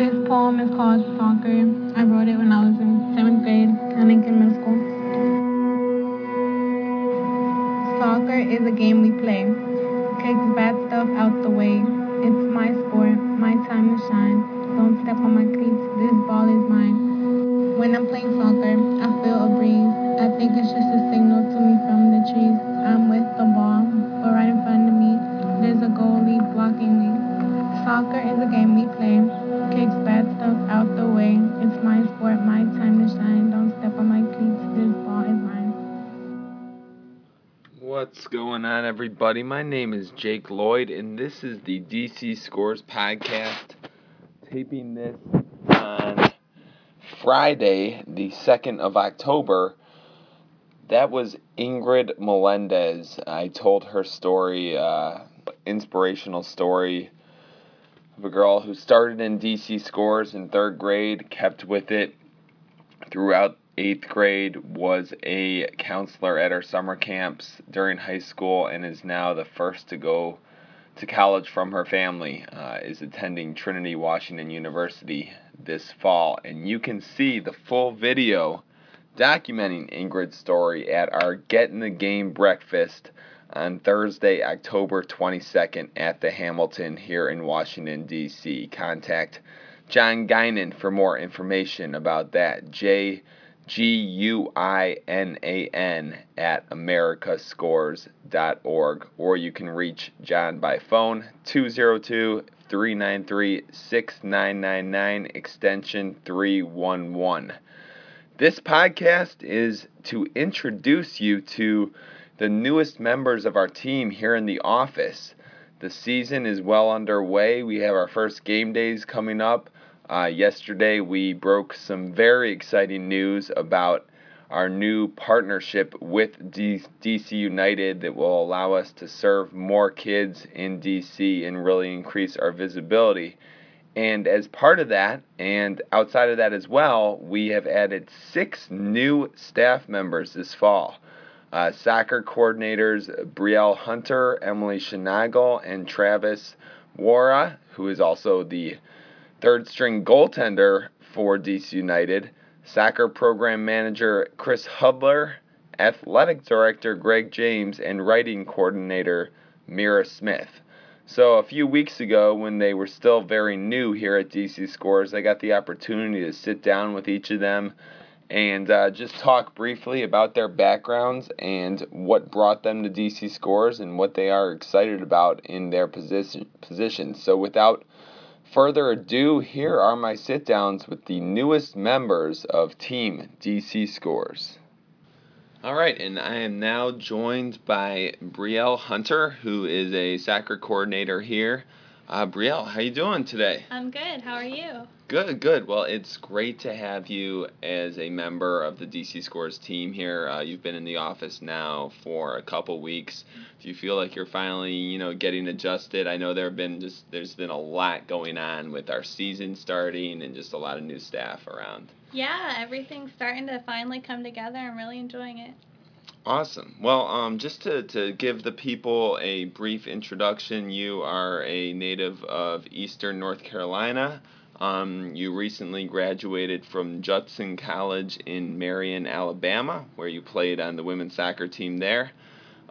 This poem is called Soccer. I wrote it when I was in seventh grade at Lincoln Middle School. Soccer is a game we play. Kicks bad stuff out the way. It's my sport, my time to shine. Don't step on my cleats, this ball is mine. When I'm playing soccer, I feel a breeze. I think it's just a signal to me everybody? My name is Jake Lloyd, and this is the DC Scores podcast. Taping this on Friday, the 2nd of October. That was Ingrid Melendez. I told her story, uh, inspirational story of a girl who started in DC Scores in third grade, kept with it throughout eighth grade, was a counselor at our summer camps during high school, and is now the first to go to college from her family. Uh, is attending Trinity Washington University this fall, and you can see the full video documenting Ingrid's story at our Get in the Game breakfast on Thursday, October 22nd at the Hamilton here in Washington, D.C. Contact John Guinan for more information about that. J G U I N A N at americascores.org. Or you can reach John by phone 202 393 6999 extension 311. This podcast is to introduce you to the newest members of our team here in the office. The season is well underway. We have our first game days coming up. Uh, yesterday, we broke some very exciting news about our new partnership with D- DC United that will allow us to serve more kids in DC and really increase our visibility. And as part of that, and outside of that as well, we have added six new staff members this fall. Uh, soccer coordinators Brielle Hunter, Emily Schnagle, and Travis Worra, who is also the third string goaltender for DC United, soccer program manager Chris Hudler, athletic director Greg James, and writing coordinator Mira Smith. So, a few weeks ago, when they were still very new here at DC Scores, I got the opportunity to sit down with each of them and uh, just talk briefly about their backgrounds and what brought them to DC Scores and what they are excited about in their position positions. So, without further ado, here are my sit downs with the newest members of Team DC Scores. All right, and I am now joined by Brielle Hunter, who is a soccer coordinator here. Uh, Brielle, how you doing today? I'm good. How are you? Good, good. Well, it's great to have you as a member of the DC Scores team here. Uh, you've been in the office now for a couple weeks. Do you feel like you're finally, you know, getting adjusted? I know there have been just there's been a lot going on with our season starting and just a lot of new staff around. Yeah, everything's starting to finally come together. I'm really enjoying it. Awesome. Well, um, just to, to give the people a brief introduction, you are a native of Eastern North Carolina. Um, you recently graduated from Judson College in Marion, Alabama, where you played on the women's soccer team there.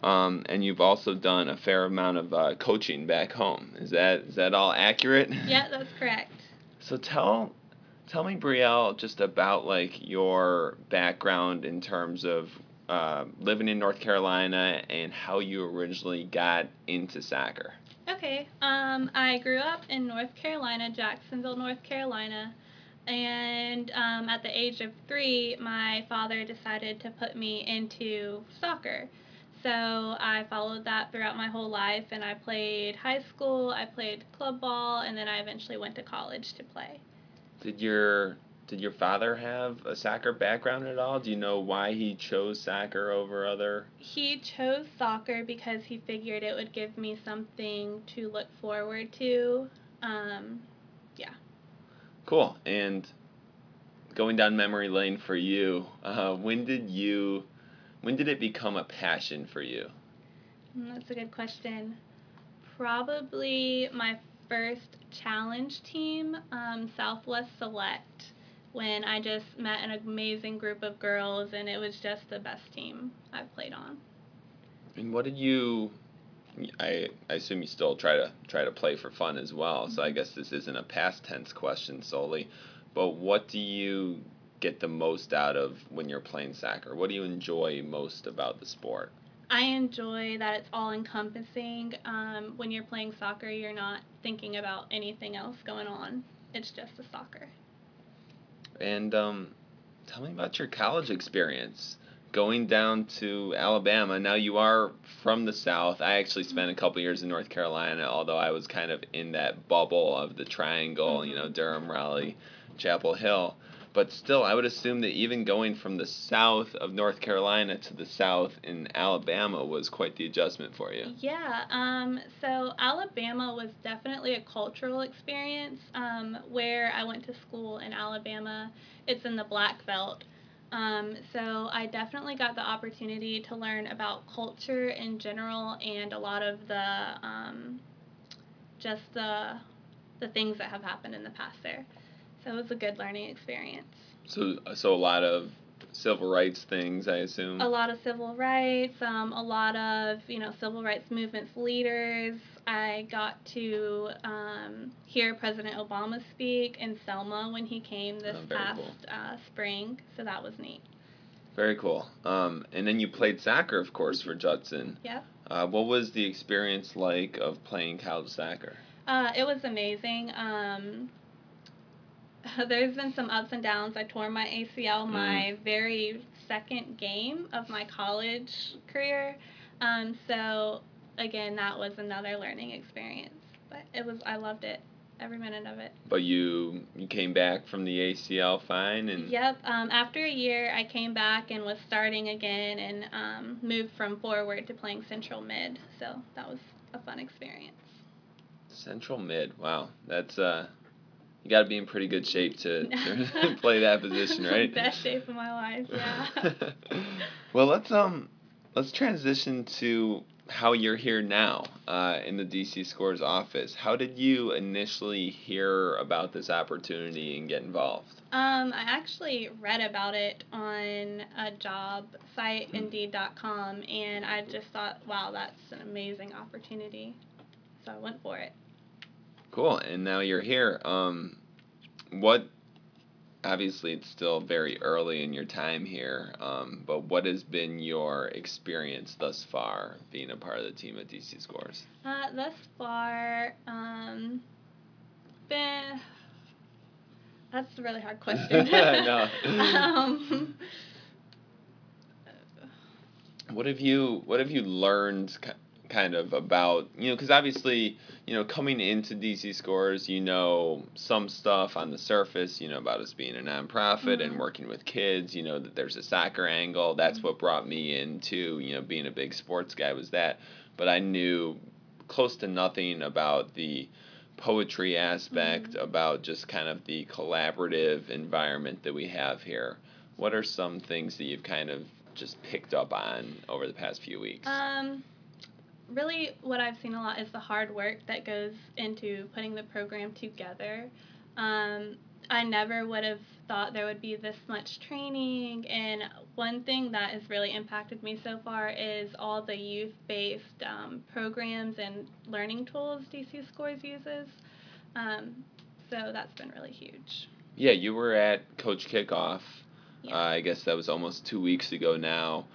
Um, and you've also done a fair amount of uh, coaching back home. Is that is that all accurate? Yeah, that's correct. So tell tell me, Brielle, just about like your background in terms of uh, living in North Carolina and how you originally got into soccer. Okay. Um, I grew up in North Carolina, Jacksonville, North Carolina. And um, at the age of three, my father decided to put me into soccer. So I followed that throughout my whole life, and I played high school, I played club ball, and then I eventually went to college to play. Did your did your father have a soccer background at all? Do you know why he chose soccer over other? He chose soccer because he figured it would give me something to look forward to. Um, yeah. Cool. And going down memory lane for you, uh, when did you, when did it become a passion for you? Mm, That's a good question. Probably my first challenge team, um, Southwest Select, when I just met an amazing group of girls, and it was just the best team I've played on. And what did you? I, I assume you still try to try to play for fun as well. So I guess this isn't a past tense question solely, but what do you get the most out of when you're playing soccer? What do you enjoy most about the sport? I enjoy that it's all encompassing. Um, when you're playing soccer, you're not thinking about anything else going on. It's just a soccer. And um, tell me about your college experience going down to Alabama. Now you are from the South. I actually spent a couple years in North Carolina, although I was kind of in that bubble of the triangle, you know, Durham, Raleigh, Chapel Hill. But still, I would assume that even going from the south of North Carolina to the south in Alabama was quite the adjustment for you. Yeah, um, so Alabama was definitely a cultural experience um, where I went to school in Alabama. It's in the Black Belt. Um, so I definitely got the opportunity to learn about culture in general and a lot of the um, just the the things that have happened in the past there. So it was a good learning experience. So, so a lot of civil rights things, I assume. A lot of civil rights, um, a lot of you know civil rights movements leaders. I got to um, hear President Obama speak in Selma when he came this Oh, past uh, spring, so that was neat. Very cool. Um, and then you played soccer, of course, for Judson. Yep. Uh, what was the experience like of playing college soccer? Uh, it was amazing. Um, there's been some ups and downs. I tore my ACL Mm. my very second game of my college career. Um, so again, that was another learning experience. But it was I loved it, every minute of it. But you you came back from the ACL fine, and Yep. Um, after a year, I came back and was starting again and um, moved from forward to playing central mid. So that was a fun experience. Central mid. Wow, that's uh, you got to be in pretty good shape to, to play that position, right? Best shape of my life. Yeah. well, let's um, let's transition to how you're here now uh, in the DC Scores office. How did you initially hear about this opportunity and get involved? Um, I actually read about it on a job site, Indeed.com, and I just thought, wow, that's an amazing opportunity. So I went for it. Cool. And now you're here. Um, what? Obviously, it's still very early in your time here. Um, but what has been your experience thus far being a part of the team at DC Scores? Uh, thus far, um, been. That's a really hard question. Um, What have you What have you learned? Ki- Kind of about you know because obviously you know coming into DC Scores you know some stuff on the surface you know about us being a nonprofit and Mhm. working with kids you know that there's a soccer angle. That's what brought me into you know being a big sports guy was that. But I knew close to nothing about the poetry aspect about just kind of the collaborative environment that we have here. What are some things that you've kind of just picked up on over the past few weeks? Um, really, what I've seen a lot is the hard work that goes into putting the program together. Um, I never would have thought there would be this much training, and one thing that has really impacted me so far is all the youth based um, programs and learning tools DC Scores uses. Um, so that's been really huge. yeah you were at coach kickoff Yeah. uh, i guess that was almost two weeks ago now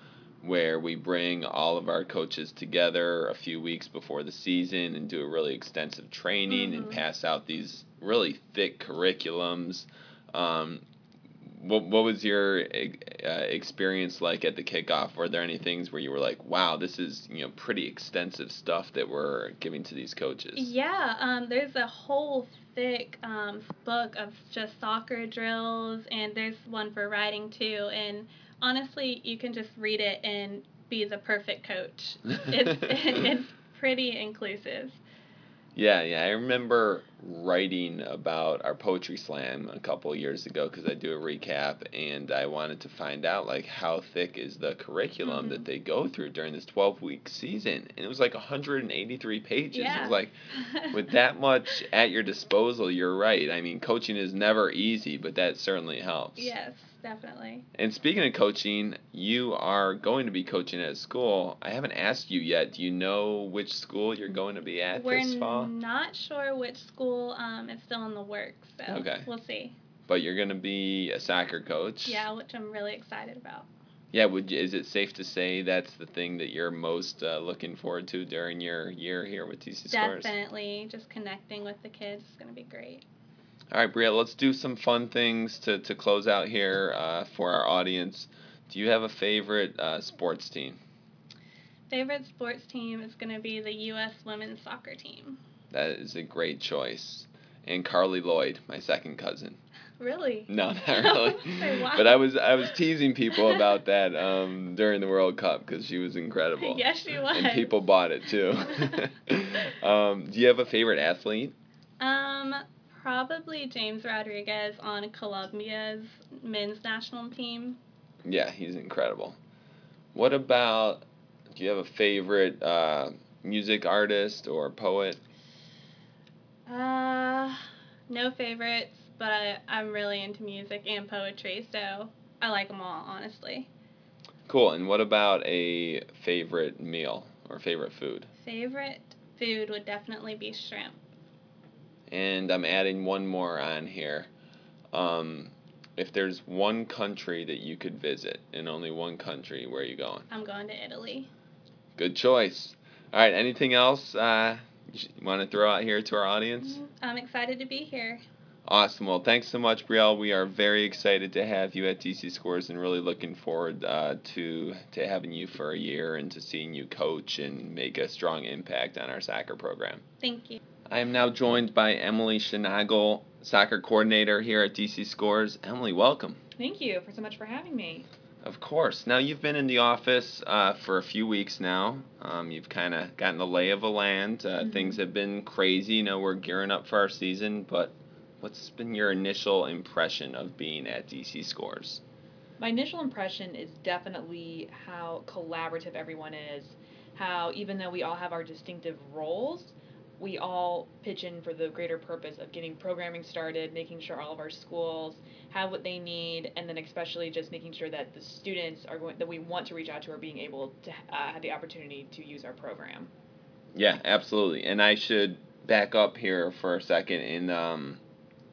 where we bring all of our coaches together a few weeks before the season and do a really extensive training and Mhm. pass out these really thick curriculums um, what, what was your uh, experience like at the kickoff were there any things where you were like wow this is you know pretty extensive stuff that we're giving to these coaches Yeah, um, there's a whole thick um, book of just soccer drills, and there's one for riding too. And honestly, you can just read it and be the perfect coach. It's it's pretty inclusive. Yeah, yeah. I remember writing about our poetry slam a couple of years ago because I do a recap, and I wanted to find out like how thick is the curriculum that mm-hmm. they go through during this twelve week season, and it was like hundred and eighty three pages. Yeah. It was like with that much at your disposal, you're right. I mean, coaching is never easy, but that certainly helps. yes, definitely. And speaking of coaching, you are going to be coaching at school. I haven't asked you yet. Do you know which school you're going to be at We're this fall? not sure which school. Um, it's still in the works, so Okay. we'll see. But you're going to be a soccer coach. Yeah, which I'm really excited about. Yeah. Would you, is it safe to say that's the thing that you're most uh, looking forward to during your year here with DC Scores? Definitely, just connecting with the kids is going to be great. All right, Bria. Let's do some fun things to to close out here uh, for our audience. Do you have a favorite uh, sports team? Favorite sports team is going to be the U.S. women's soccer team. That is a great choice. And Carli Lloyd, my second cousin. Really? No, not really. Wow. But I was I was teasing people about that um, during the World Cup because she was incredible. yes, she was. And people bought it too. um, do you have a favorite athlete? Um, probably James Rodriguez on Colombia's men's national team. Yeah, he's incredible. What about? Do you have a favorite uh, music artist or poet? Uh, no favorites, but I, I'm really into music and poetry, so I like them all, honestly. Cool. And what about a favorite meal or favorite food? Favorite food would definitely be shrimp. And I'm adding one more on here. Um, if there's one country that you could visit, and only one country, where are you going? I'm going to Italy. Good choice. All right. Anything else uh, you want to throw out here to our audience? I'm excited to be here. Awesome. Well, thanks so much, Brielle. We are very excited to have you at DC Scores, and really looking forward uh, to to having you for a year and to seeing you coach and make a strong impact on our soccer program. Thank you. I am now joined by Emily Schnagel, soccer coordinator here at DC Scores. Emily, welcome. Thank you for so much for having me. Of course. Now you've been in the office uh, for a few weeks now. Um, you've kind of gotten the lay of the land. Uh, Things have been crazy. You know we're gearing up for our season, but what's been your initial impression of being at DC Scores? My initial impression is definitely how collaborative everyone is. How even though we all have our distinctive roles, we all pitch in for the greater purpose of getting programming started, making sure all of our schools have what they need, and then especially just making sure that the students are going that we want to reach out to are being able to uh, have the opportunity to use our program. Yeah, absolutely. And I should back up here for a second and um,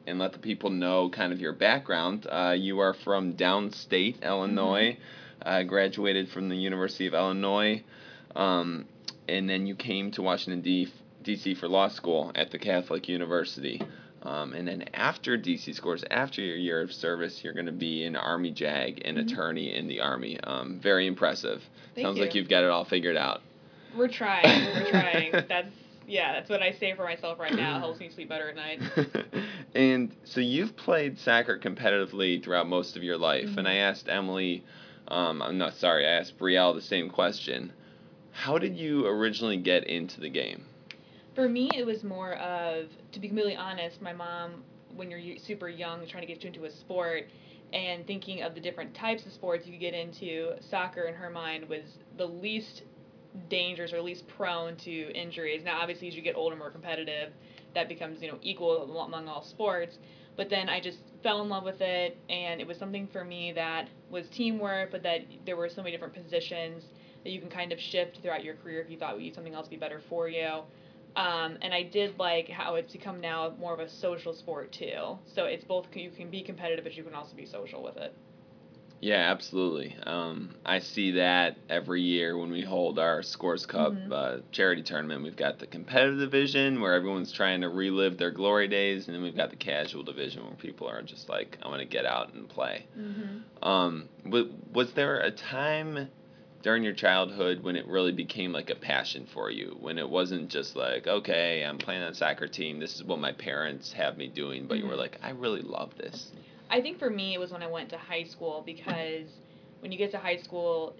and let the people know kind of your background. Uh, you are from downstate Illinois, uh, graduated from the University of Illinois, um, and then you came to Washington D- D.C. for law school at the Catholic University. Um, and then after DC scores, after your year of service, you're going to be an Army JAG, an attorney in the Army. Um, very impressive. Thank Sounds like you. you've got it all figured out. We're trying. We're trying. That's yeah. That's what I say for myself right now. It helps me sleep better at night. and so you've played soccer competitively throughout most of your life, and I asked Emily, um, I'm not sorry, I asked Brielle the same question. How did you originally get into the game? For me, it was more of, to be completely honest, my mom, when you're super young, trying to get you into a sport, and thinking of the different types of sports you could get into, soccer in her mind was the least dangerous or least prone to injuries. Now, obviously, as you get older, more competitive, that becomes you know equal among all sports. But then I just fell in love with it, and it was something for me that was teamwork, but that there were so many different positions that you can kind of shift throughout your career if you thought something else would be better for you. Um, and I did like how it's become now more of a social sport too. So it's both you can be competitive, but you can also be social with it. Yeah, absolutely. Um, I see that every year when we hold our Scores Cup Mhm. uh, charity tournament. We've got the competitive division where everyone's trying to relive their glory days, and then we've got the casual division where people are just like, I want to get out and play. Mm-hmm. Um, was there a time during your childhood when it really became like a passion for you? When it wasn't just like, okay, I'm playing on a soccer team, this is what my parents have me doing, but you were Mhm. like, I really love this. I think for me it was when I went to high school because when you get to high school,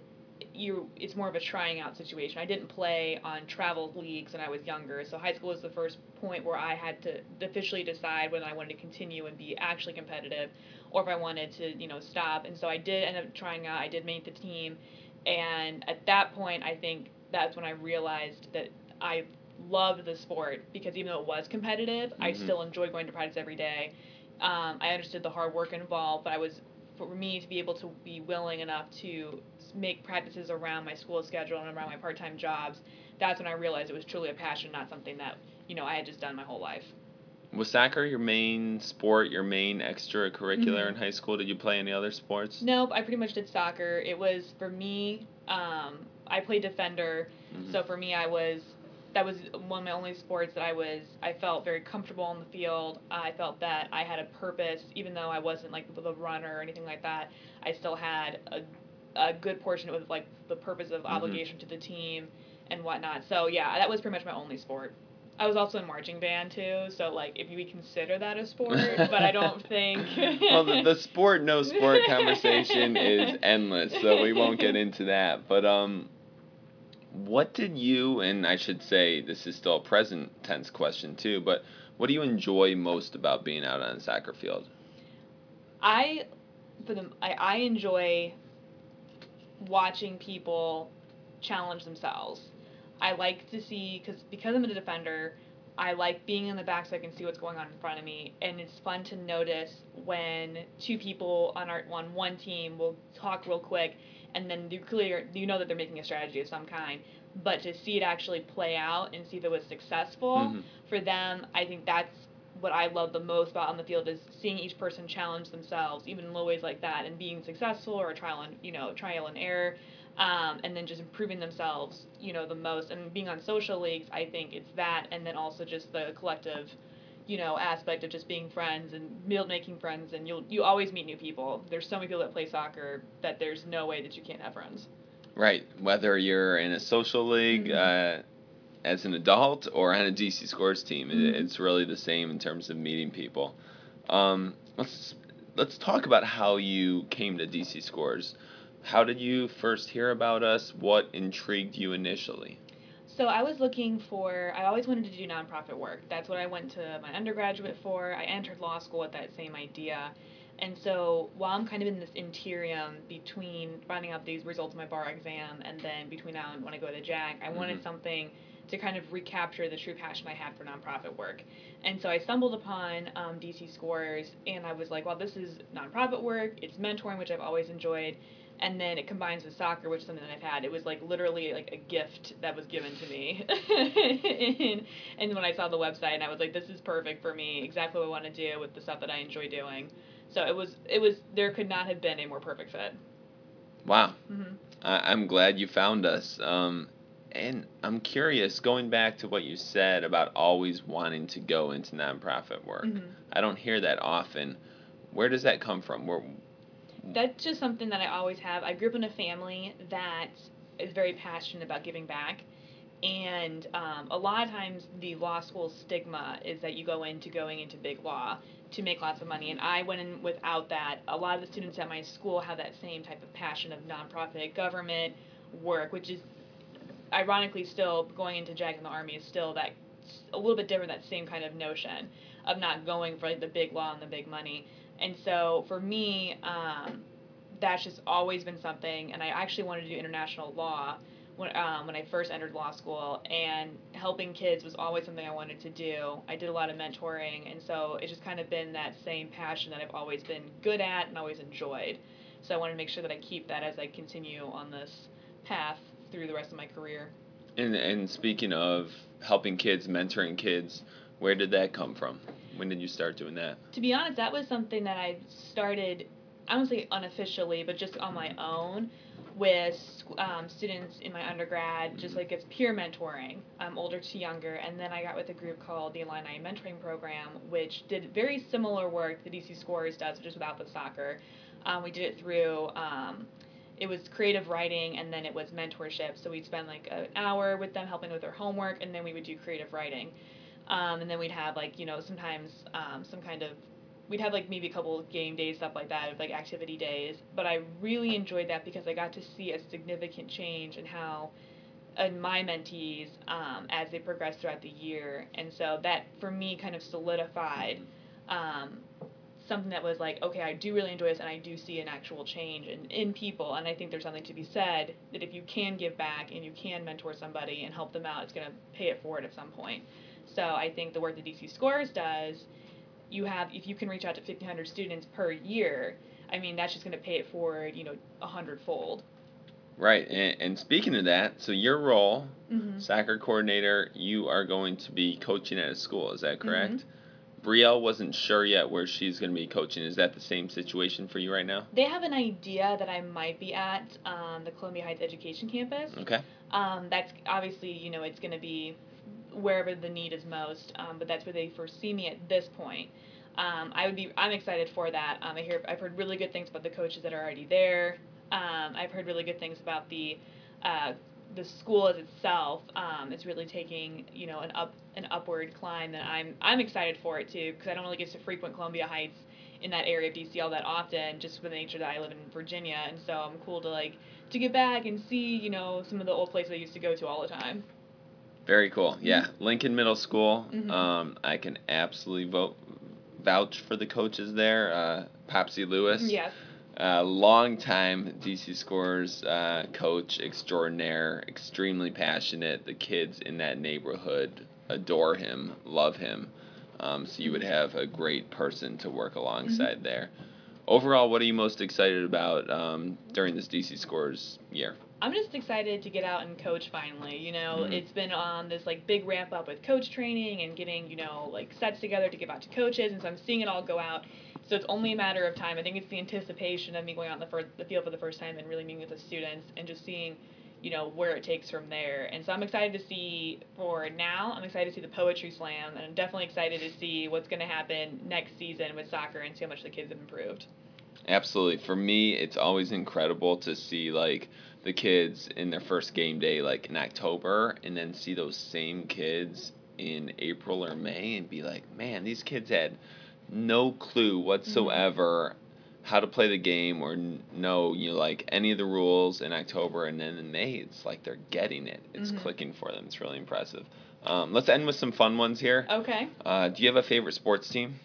you it's more of a trying out situation. I didn't play on travel leagues when I was younger, so high school was the first point where I had to officially decide whether I wanted to continue and be actually competitive, or if I wanted to you know stop. And so I did end up trying out. I did make the team, and at that point, I think that's when I realized that I loved the sport because even though it was competitive, mm-hmm. I still enjoyed going to practice every day. Um, I understood the hard work involved, but I was for me to be able to be willing enough to make practices around my school schedule and around my part-time jobs that's when i realized it was truly a passion not something that you know i had just done my whole life was soccer your main sport your main extracurricular mm-hmm. in high school did you play any other sports nope i pretty much did soccer it was for me um, i played defender mm-hmm. so for me i was that was one of my only sports that I was I felt very comfortable on the field. I felt that I had a purpose, even though I wasn't like the runner or anything like that. I still had a, a good portion of like the purpose of mm-hmm. obligation to the team and whatnot. So yeah, that was pretty much my only sport. I was also in marching band too, so like if you consider that a sport, but I don't think. well, the, the sport no sport conversation is endless, so we won't get into that. But um, what did you and I should say this is still a present tense question too, but what do you enjoy most about being out on a soccer field? I for the I, I enjoy watching people challenge themselves. I like to see because because I'm a defender, I like being in the back so I can see what's going on in front of me, and it's fun to notice when two people on our on one team will talk real quick and then you clear you know that they're making a strategy of some kind. But to see it actually play out and see if it was successful mm-hmm. for them i think that's what i love the most about on the field is seeing each person challenge themselves even in little ways like that and being successful or trial and you know trial and error um, and then just improving themselves you know the most. And being on social leagues i think it's that and then also just the collective you know aspect of just being friends and meal making friends and you'll you always meet new people. There's so many people that play soccer that there's no way that you can't have friends. Right whether you're in a social league mm-hmm. uh, as an adult or on a dc scores team mm-hmm. it's really the same in terms of meeting people. Um, let's let's talk about how you came to dc scores how did you first hear about us what intrigued you initially so I was looking for, I always wanted to do nonprofit work. That's what I went to my undergraduate for. I entered law school with that same idea. And so while I'm kind of in this interim between finding out these results of my bar exam and then between now and when I go to JAG, I mm-hmm. wanted something to kind of recapture the true passion I had for nonprofit work. And so I stumbled upon um, DC Scores and I was like, well, this is nonprofit work, it's mentoring, which I've always enjoyed and then it combines with soccer, which is something that I've had. It was like literally like a gift that was given to me. and, and when I saw the website, and I was like, this is perfect for me, exactly what I want to do with the stuff that I enjoy doing. So it was it was there could not have been a more perfect fit. Wow, mm-hmm. I, I'm glad you found us. Um, and I'm curious, going back to what you said about always wanting to go into nonprofit work. Mm-hmm. I don't hear that often. Where does that come from? Where that's just something that I always have. I grew up in a family that is very passionate about giving back. And um, a lot of times, the law school stigma is that you go into going into big law to make lots of money. And I went in without that. A lot of the students at my school have that same type of passion of nonprofit government work, which is ironically still going into JAG in the Army is still that a little bit different, that same kind of notion of not going for like the big law and the big money. And so for me, um, that's just always been something. And I actually wanted to do international law when, um, when I first entered law school, and helping kids was always something I wanted to do. I did a lot of mentoring, and so it's just kind of been that same passion that I've always been good at and always enjoyed. So I want to make sure that I keep that as I continue on this path through the rest of my career. And and speaking of helping kids, mentoring kids, where did that come from? When did you start doing that? To be honest, that was something that I started, I don't say unofficially, but just on my own with um, students in my undergrad, just like it's peer mentoring, um, older to younger. And then I got with a group called the Illini Mentoring Program, which did very similar work the DC Scores does, just without the soccer. Um, we did it through um, it was creative writing and then it was mentorship. So we'd spend like an hour with them helping with their homework and then we would do creative writing. Um, and then we'd have like you know sometimes um, some kind of we'd have like maybe a couple of game days, stuff like that, like activity days. But I really enjoyed that because I got to see a significant change in how and my mentees um, as they progress throughout the year. And so that for me kind of solidified um, something that was like, okay, I do really enjoy this and I do see an actual change in, in people. And I think there's something to be said that if you can give back and you can mentor somebody and help them out, it's going to pay it forward at some point. So I think the work that DC Scores does, you have, if you can reach out to 1,500 students per year, I mean, that's just going to pay it forward, you know, a hundredfold. Right, and, and speaking of that, so your role, Mm-hmm. soccer coordinator, you are going to be coaching at a school. Is that correct? Mm-hmm. Brielle wasn't sure yet where she's going to be coaching. Is that the same situation for you right now? They have an idea that I might be at um, the Columbia Heights Education Campus. Okay. Um, that's obviously, you know, it's going to be wherever the need is most, um, but that's where they foresee me at this point. Um, I would be, I'm excited for that. Um, I hear, I've heard really good things about the coaches that are already there. Um, I've heard really good things about the, uh, the school as itself. Um, is really taking, you know, an up, an upward climb that I'm, I'm excited for it too, because I don't really get to frequent Columbia Heights in that area of DC all that often, just with the nature that I live in Virginia, and so I'm cool to like to get back and see, you know, some of the old places I used to go to all the time. Very cool. Yeah, Lincoln Middle School. Mhm. Um, I can absolutely vote vouch for the coaches there. Uh, Popsy Lewis. Yes. Uh, long time DC Scores uh, coach extraordinaire, extremely passionate. The kids in that neighborhood adore him, love him. Um, so you would have a great person to work alongside there. Overall, what are you most excited about um, during this DC Scores year? I'm just excited to get out and coach finally. You know, Mhm. it's been on this like big ramp up with coach training and getting, you know, like sets together to give out to coaches and so I'm seeing it all go out. So it's only a matter of time. I think it's the anticipation of me going out in the first the field for the first time and really meeting with the students and just seeing, you know, where it takes from there. And so I'm excited to see for now, I'm excited to see the poetry slam and I'm definitely excited to see what's gonna happen next season with soccer and see how much the kids have improved. Absolutely. For me, it's always incredible to see like the kids in their first game day, like in October, and then see those same kids in April or May and be like, man, these kids had no clue whatsoever how to play the game or know you know like any of the rules in October, and then in May, it's like they're getting it. It's Mhm. clicking for them. It's really impressive. Um, let's end with some fun ones here. Okay. Uh, do you have a favorite sports team?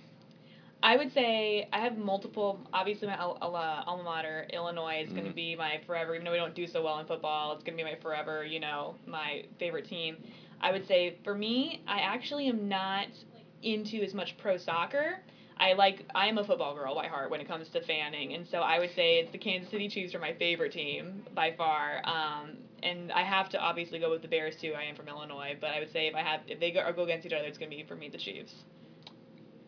I would say I have multiple. Obviously, my uh, alma mater, Illinois, is going to Mhm. be my forever. Even though we don't do so well in football, it's going to be my forever. You know, my favorite team. I would say for me, I actually am not into as much pro soccer. I like I am a football girl by heart when it comes to fanning, and so I would say it's the Kansas City Chiefs are my favorite team by far. Um, and I have to obviously go with the Bears too. I am from Illinois, but I would say if I have if they go, or go against each other, it's going to be for me the Chiefs.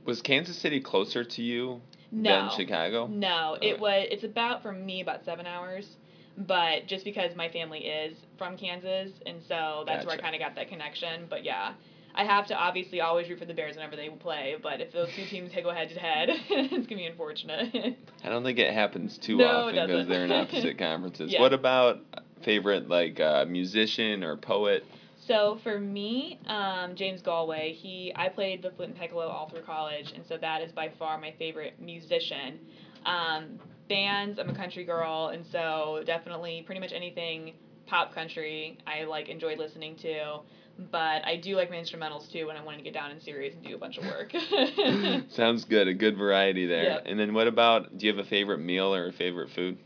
Was Kansas City closer to you No. than Chicago? No, Okay. it was. It's about for me about seven hours, but just because my family is from Kansas, and so that's where I kind of got that connection. But yeah, I have to obviously always root for the Bears whenever they play. But if those two teams go head to head, it's gonna be unfortunate. I don't think it happens too No, often because they're in opposite conferences. Yeah. What about favorite like uh, musician or poet? So for me, um, James Galway, he I played the flute and piccolo all through college, and so that is by far my favorite musician. Um, bands, I'm a country girl, and so definitely pretty much anything pop country I like enjoy listening to. But I do like my instrumentals too when I want to get down in serious and do a bunch of work. Sounds good. A good variety there. Yep. And then what about? Do you have a favorite meal or a favorite food?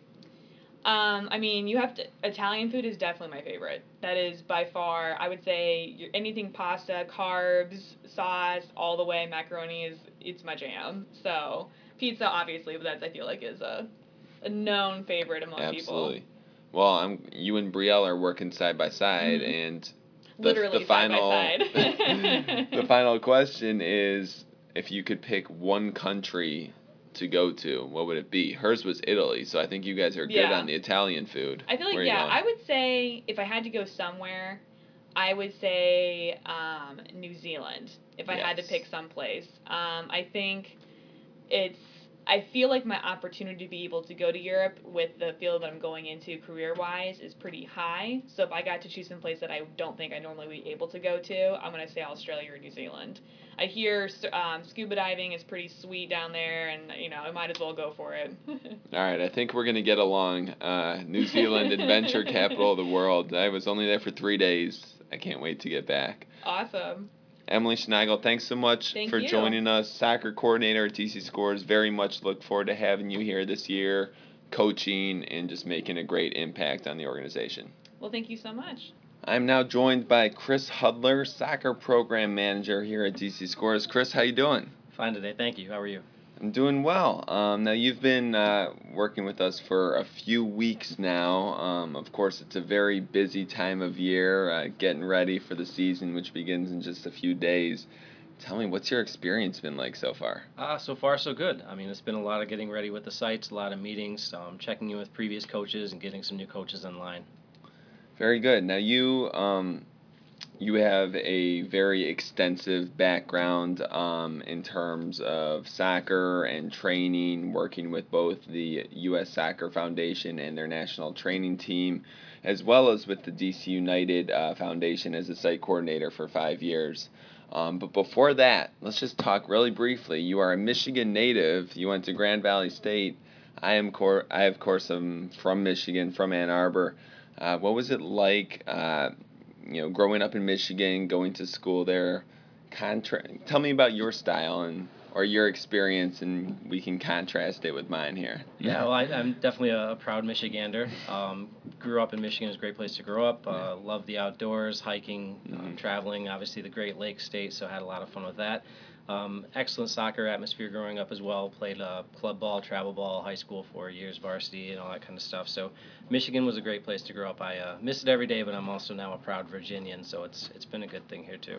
Um, I mean, you have to. Italian food is definitely my favorite. That is by far. I would say your- anything pasta, carbs, sauce, all the way. Macaroni is it's my jam. So pizza, obviously, but that's I feel like is a, a known favorite among people. Absolutely. Well, I'm you and Brielle are working side by side, Mhm. and the, Literally the side final side. the final question is if you could pick one country to go to, what would it be? Hers was Italy, so I think you guys are good Yeah. on the Italian food. I feel like Where are you yeah, going? I would say if I had to go somewhere, I would say um, New Zealand. If I had to Yes. pick some place, um, I think it's I feel like my opportunity to be able to go to Europe with the field that I'm going into career wise is pretty high. So if I got to choose some place that I don't think I normally would be able to go to, I'm gonna say Australia or New Zealand. I hear um, scuba diving is pretty sweet down there, and you know I might as well go for it. All right, I think we're gonna get along. Uh, New Zealand, adventure capital of the world. I was only there for three days. I can't wait to get back. Awesome. Emily Schneigel, thanks so much Thank for you. joining us. Soccer coordinator at DC Scores. Very much look forward to having you here this year, coaching and just making a great impact on the organization. Well, thank you so much. I'm now joined by Chris Hudler, soccer program manager here at DC Scores. Chris, how you doing? Fine today, thank you. How are you? I'm doing well. Um, now you've been uh, working with us for a few weeks now. Um, of course, it's a very busy time of year, uh, getting ready for the season, which begins in just a few days. Tell me, what's your experience been like so far? Uh, so far, so good. I mean, it's been a lot of getting ready with the sites, a lot of meetings, um, checking in with previous coaches, and getting some new coaches in line. Very good. Now you um, you have a very extensive background um, in terms of soccer and training, working with both the U.S. Soccer Foundation and their national training team, as well as with the DC United uh, Foundation as a site coordinator for five years. Um, but before that, let's just talk really briefly. You are a Michigan native. You went to Grand Valley State. I am cor- I of course am from Michigan, from Ann Arbor. Uh, what was it like? Uh, you know, growing up in Michigan, going to school there, contra- tell me about your style and or your experience, and we can contrast it with mine here. Yeah, well, I, I'm definitely a, a proud Michigander. Um, grew up in Michigan; it's a great place to grow up. Uh, love the outdoors, hiking, um, Mhm. traveling. Obviously, the Great Lakes state, so had a lot of fun with that. Um, excellent soccer atmosphere growing up as well. Played uh, club ball, travel ball, high school for years, varsity, and all that kind of stuff. So Michigan was a great place to grow up. I uh, miss it every day, but I'm also now a proud Virginian, so it's it's been a good thing here too.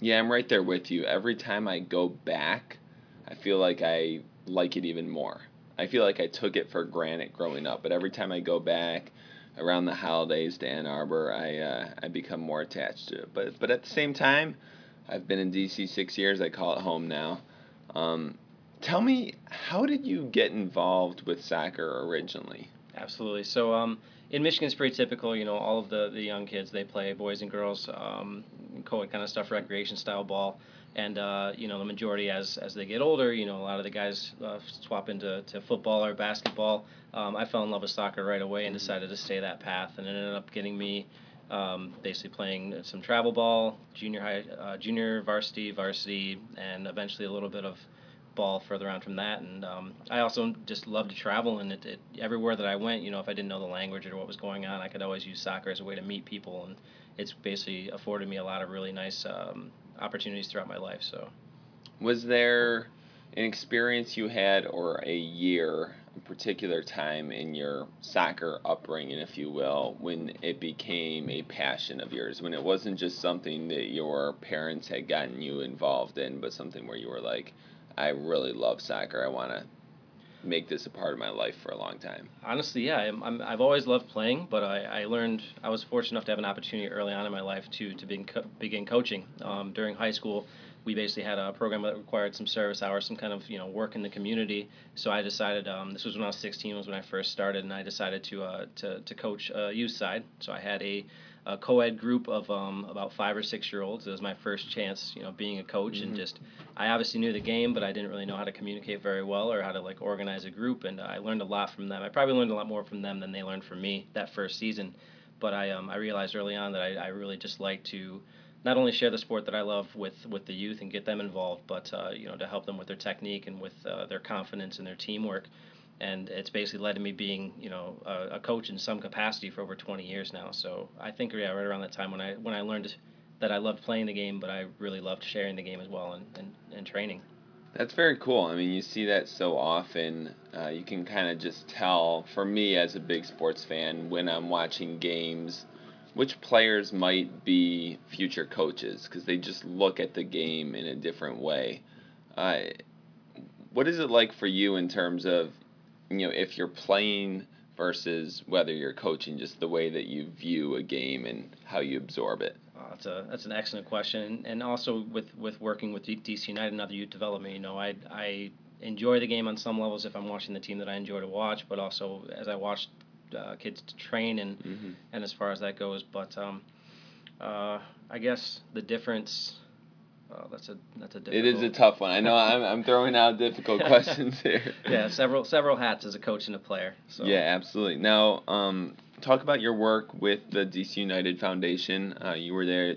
Yeah, I'm right there with you. Every time I go back, I feel like I like it even more. I feel like I took it for granted growing up, but every time I go back around the holidays to Ann Arbor, I uh, I become more attached to it. But but at the same time, I've been in DC six years. I call it home now. Um, tell me, how did you get involved with soccer originally? Absolutely. So um, in Michigan, it's pretty typical. You know, all of the, the young kids they play boys and girls, um, co-ed kind of stuff, recreation style ball, and uh, you know the majority as as they get older, you know, a lot of the guys uh, swap into to football or basketball. Um, I fell in love with soccer right away and decided to stay that path, and it ended up getting me. Um, basically playing some travel ball, junior high, uh, junior varsity, varsity, and eventually a little bit of ball further on from that. And um, I also just love to travel, and it, it, everywhere that I went, you know, if I didn't know the language or what was going on, I could always use soccer as a way to meet people, and it's basically afforded me a lot of really nice um, opportunities throughout my life. So Was there an experience you had or a year, particular time in your soccer upbringing, if you will, when it became a passion of yours? When it wasn't just something that your parents had gotten you involved in, but something where you were like, I really love soccer. I want to make this a part of my life for a long time. honestly, yeah, I'm, I'm, I've always loved playing, but I, I learned I was fortunate enough to have an opportunity early on in my life to to begin, co- begin coaching. Um, during high school, we basically had a program that required some service hours, some kind of you know work in the community. So I decided um, this was when I was 16 was when I first started, and I decided to uh, to, to coach uh, youth side. So I had a, a co-ed group of um, about five or six year olds. It was my first chance, you know, being a coach, and Mhm. just I obviously knew the game, but I didn't really know how to communicate very well or how to like organize a group. And I learned a lot from them. I probably learned a lot more from them than they learned from me that first season. But I um, I realized early on that I, I really just like to not only share the sport that I love with, with the youth and get them involved, but uh, you know to help them with their technique and with uh, their confidence and their teamwork. And it's basically led to me being you know a, a coach in some capacity for over 20 years now. So I think yeah, right around that time when I when I learned that I loved playing the game, but I really loved sharing the game as well and, and, and training. That's very cool. I mean, you see that so often. Uh, you can kind of just tell, for me as a big sports fan, when I'm watching games, which players might be future coaches because they just look at the game in a different way. Uh, what is it like for you in terms of, you know, if you're playing versus whether you're coaching, just the way that you view a game and how you absorb it? Uh, that's a that's an excellent question, and also with with working with DC United and other youth development, you know, I I enjoy the game on some levels if I'm watching the team that I enjoy to watch, but also as I watch uh, kids to train and Mm-hmm. and as far as that goes. But um, uh, I guess the difference. Uh, that's a that's a difficult. It is a tough one. I know I'm, I'm throwing out difficult questions here. yeah, several several hats as a coach and a player. So. Yeah, absolutely. Now, um, talk about your work with the DC United Foundation. Uh, you were there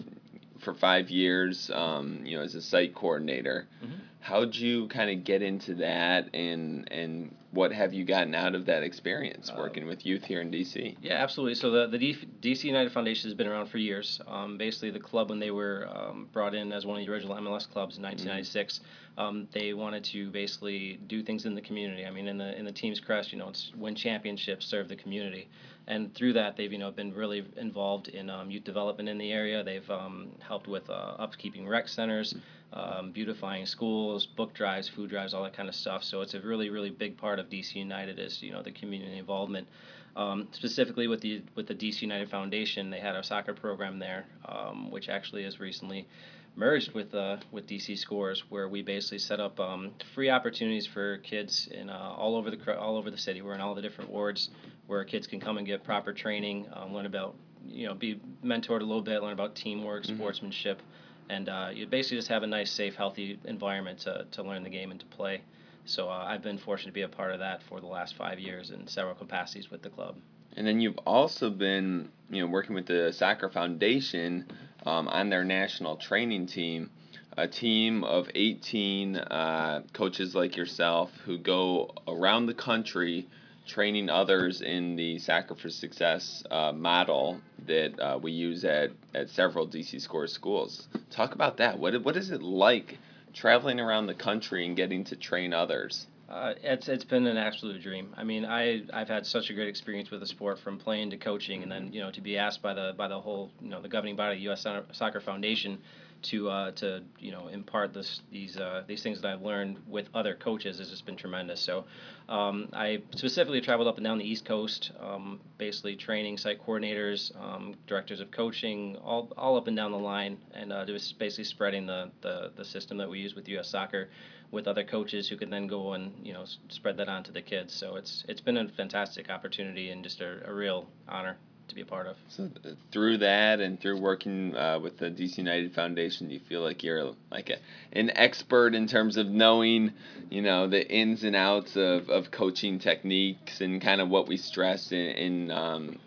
for five years, um, you know, as a site coordinator. Mhm. How'd you kind of get into that, and and what have you gotten out of that experience Uh, working with youth here in DC? Yeah, absolutely. So the, the DC United Foundation has been around for years. Um, basically, the club, when they were um, brought in as one of the original MLS clubs in 1996, um, they wanted to basically do things in the community. I mean, in the in the team's crest, you know, it's win championships, serve the community, and through that, they've you know been really involved in um, youth development in the area. They've um, helped with uh, upkeeping rec centers. Um, beautifying schools, book drives, food drives, all that kind of stuff. So it's a really, really big part of DC United is you know the community involvement. Um, specifically with the with the DC United Foundation, they had a soccer program there, um, which actually has recently merged with uh, with DC Scores, where we basically set up um, free opportunities for kids in uh, all over the all over the city. We're in all the different wards where kids can come and get proper training, um, learn about you know be mentored a little bit, learn about teamwork, Mhm. sportsmanship, and uh, you basically just have a nice, safe, healthy environment to, to learn the game and to play. So uh, I've been fortunate to be a part of that for the last five years in several capacities with the club. And then you've also been, you know, working with the Soccer Foundation um, on their national training team, a team of 18 uh, coaches like yourself who go around the country training others in the Soccer for Success uh, model that uh, we use at, at several DC Score schools. Talk about that. What, what is it like traveling around the country and getting to train others? Uh, it's it's been an absolute dream. I mean, I I've had such a great experience with the sport from playing to coaching, and then you know to be asked by the by the whole you know the governing body, the U.S. Soccer Foundation, to uh, to you know impart this these uh, these things that I've learned with other coaches has just been tremendous. So, um, I specifically traveled up and down the East Coast, um, basically training site coordinators, um, directors of coaching, all all up and down the line, and uh, just basically spreading the, the the system that we use with U.S. Soccer with other coaches who can then go and you know spread that on to the kids. So it's it's been a fantastic opportunity and just a, a real honor to be a part of. So uh, through that and through working uh, with the DC United Foundation, you feel like you're like a, an expert in terms of knowing, you know, the ins and outs of, of coaching techniques and kind of what we stress in, in um,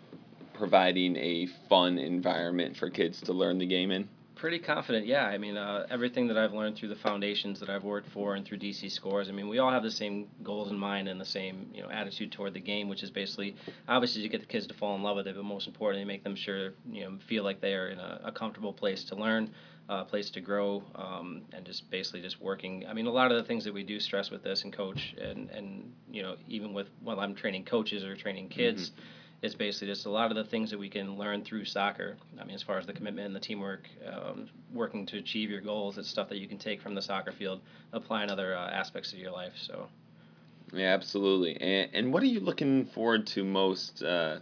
providing a fun environment for kids to learn the game in? Pretty confident, yeah. I mean, uh, everything that I've learned through the foundations that I've worked for and through DC Scores. I mean, we all have the same goals in mind and the same you know attitude toward the game, which is basically obviously to get the kids to fall in love with it, but most importantly, make them sure you know feel like they are in a, a comfortable place to learn, a place to grow, um, and just basically just working. I mean, a lot of the things that we do stress with this and coach, and and you know even with while I'm training coaches or training kids is basically just a lot of the things that we can learn through soccer. I mean, as far as the commitment and the teamwork, um, working to achieve your goals, it's stuff that you can take from the soccer field, apply in other uh, aspects of your life. So, Yeah, absolutely. And, and what are you looking forward to most uh,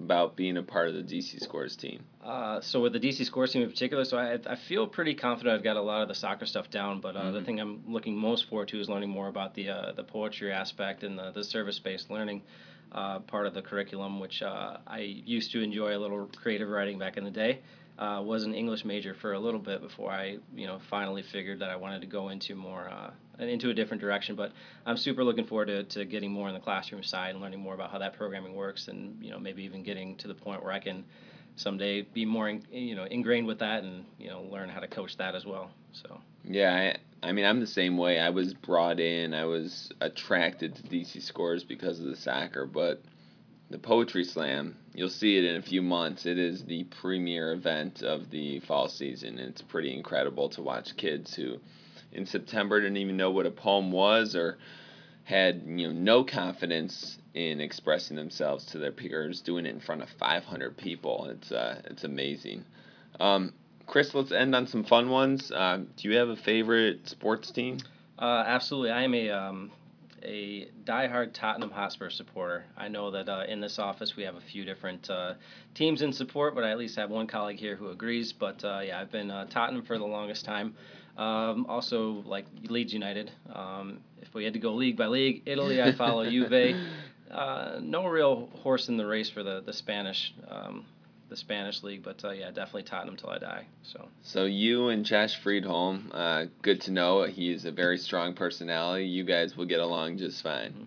about being a part of the DC Scores team? uh, so with the DC Scores team in particular, so I, I feel pretty confident I've got a lot of the soccer stuff down. But uh, the Mhm. thing I'm looking most forward to is learning more about the uh, the poetry aspect and the, the service based learning. Uh, part of the curriculum, which uh, I used to enjoy a little creative writing back in the day. Uh, was an English major for a little bit before I, you know, finally figured that I wanted to go into more, uh, into a different direction. But I'm super looking forward to, to getting more in the classroom side and learning more about how that programming works, and you know, maybe even getting to the point where I can someday be more, in, you know, ingrained with that and you know, learn how to coach that as well. So. Yeah, I, mean, I'm the same way. I was brought in, I was attracted to DC Scores because of the soccer, but the Poetry Slam, you'll see it in a few months. It is the premier event of the fall season. It's pretty incredible to watch kids who in September didn't even know what a poem was or had you know no confidence in expressing themselves to their peers doing it in front of 500 people it's uh, it's amazing um, Chris, let's end on some fun ones. Um, do you have a favorite sports team? Uh, absolutely, I am a um, a diehard Tottenham Hotspur supporter. I know that uh, in this office we have a few different uh, teams in support, but I at least have one colleague here who agrees. But uh, yeah, I've been uh, Tottenham for the longest time. Um, also, like Leeds United. Um, if we had to go league by league, Italy, I follow Juve. Uh, no real horse in the race for the the Spanish. Um, the Spanish league, but uh, yeah, definitely Tottenham till I die. So. So you and Josh Friedholm, uh, good to know. He's a very strong personality. You guys will get along just fine. Mhm.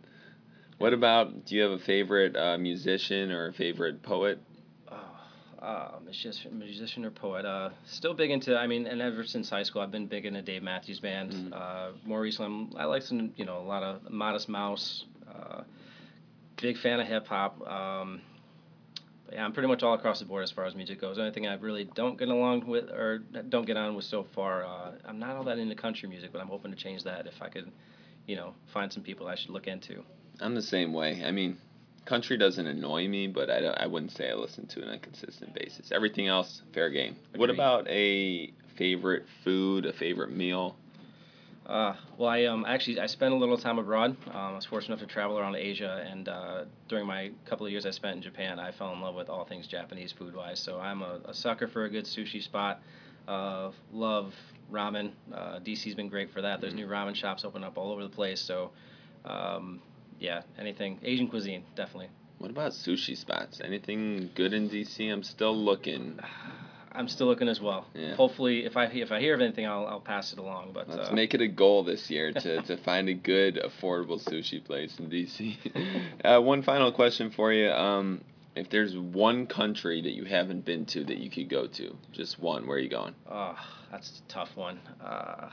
What about? Do you have a favorite uh, musician or a favorite poet? Oh it's just musician or poet. Uh, still big into. I mean, and ever since high school, I've been big into Dave Matthews Band. Mhm. Uh, more recently, I'm, I like some, you know, a lot of Modest Mouse. Uh, big fan of hip hop. Um, but yeah, I'm pretty much all across the board as far as music goes. The only thing I really don't get along with or don't get on with so far, uh, I'm not all that into country music, but I'm hoping to change that if I could, you know, find some people I should look into. I'm the same way. I mean, country doesn't annoy me, but I, I wouldn't say I listen to it on a consistent basis. Everything else, fair game. What about a favorite food, a favorite meal? Uh, well, I um, actually I spent a little time abroad. Um, I was fortunate enough to travel around Asia, and uh, during my couple of years I spent in Japan, I fell in love with all things Japanese food wise. So I'm a, a sucker for a good sushi spot. Uh, love ramen. Uh, DC's been great for that. There's new ramen shops open up all over the place. So, um, yeah, anything Asian cuisine definitely. What about sushi spots? Anything good in DC? I'm still looking. I'm still looking as well. Yeah. Hopefully, if I if I hear of anything, I'll, I'll pass it along. But Let's uh, make it a goal this year to, to find a good, affordable sushi place in DC. uh, one final question for you. Um, if there's one country that you haven't been to that you could go to, just one, where are you going? Oh, that's a tough one. Uh,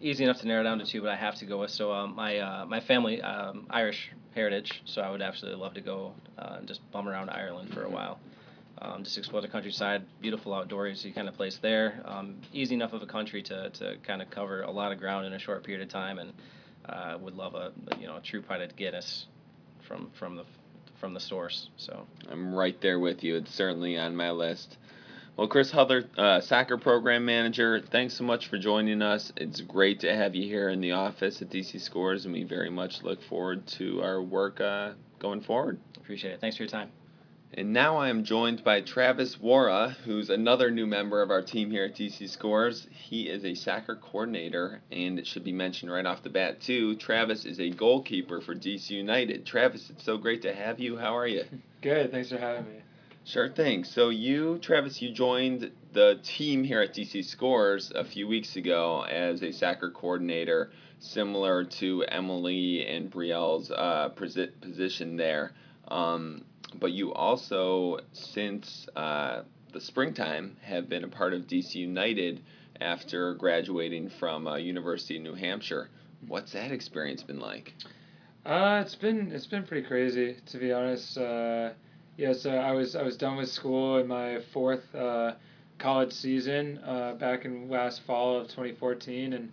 easy enough to narrow down to two, but I have to go with. So um, my uh, my family um, Irish heritage, so I would absolutely love to go uh, and just bum around Ireland for a while. Um, just explore the countryside, beautiful outdoorsy kind of place there. Um, easy enough of a country to, to kind of cover a lot of ground in a short period of time, and uh, would love a you know a true pint of Guinness from from the from the source. So I'm right there with you. It's certainly on my list. Well, Chris Huther, uh, soccer program manager, thanks so much for joining us. It's great to have you here in the office at DC Scores, and we very much look forward to our work uh, going forward. appreciate it. Thanks for your time. And now I am joined by Travis Worra, who's another new member of our team here at DC Scores. He is a soccer coordinator, and it should be mentioned right off the bat, too. Travis is a goalkeeper for DC United. Travis, it's so great to have you. How are you? Good, thanks for having me. Sure thing. So, you, Travis, you joined the team here at DC Scores a few weeks ago as a soccer coordinator, similar to Emily and Brielle's uh, position there. Um, but you also, since uh, the springtime, have been a part of DC United after graduating from uh, University of New Hampshire. What's that experience been like? Uh, it's been it's been pretty crazy to be honest. Uh, I was I was done with school in my fourth uh, college season uh, back in last fall of twenty fourteen, and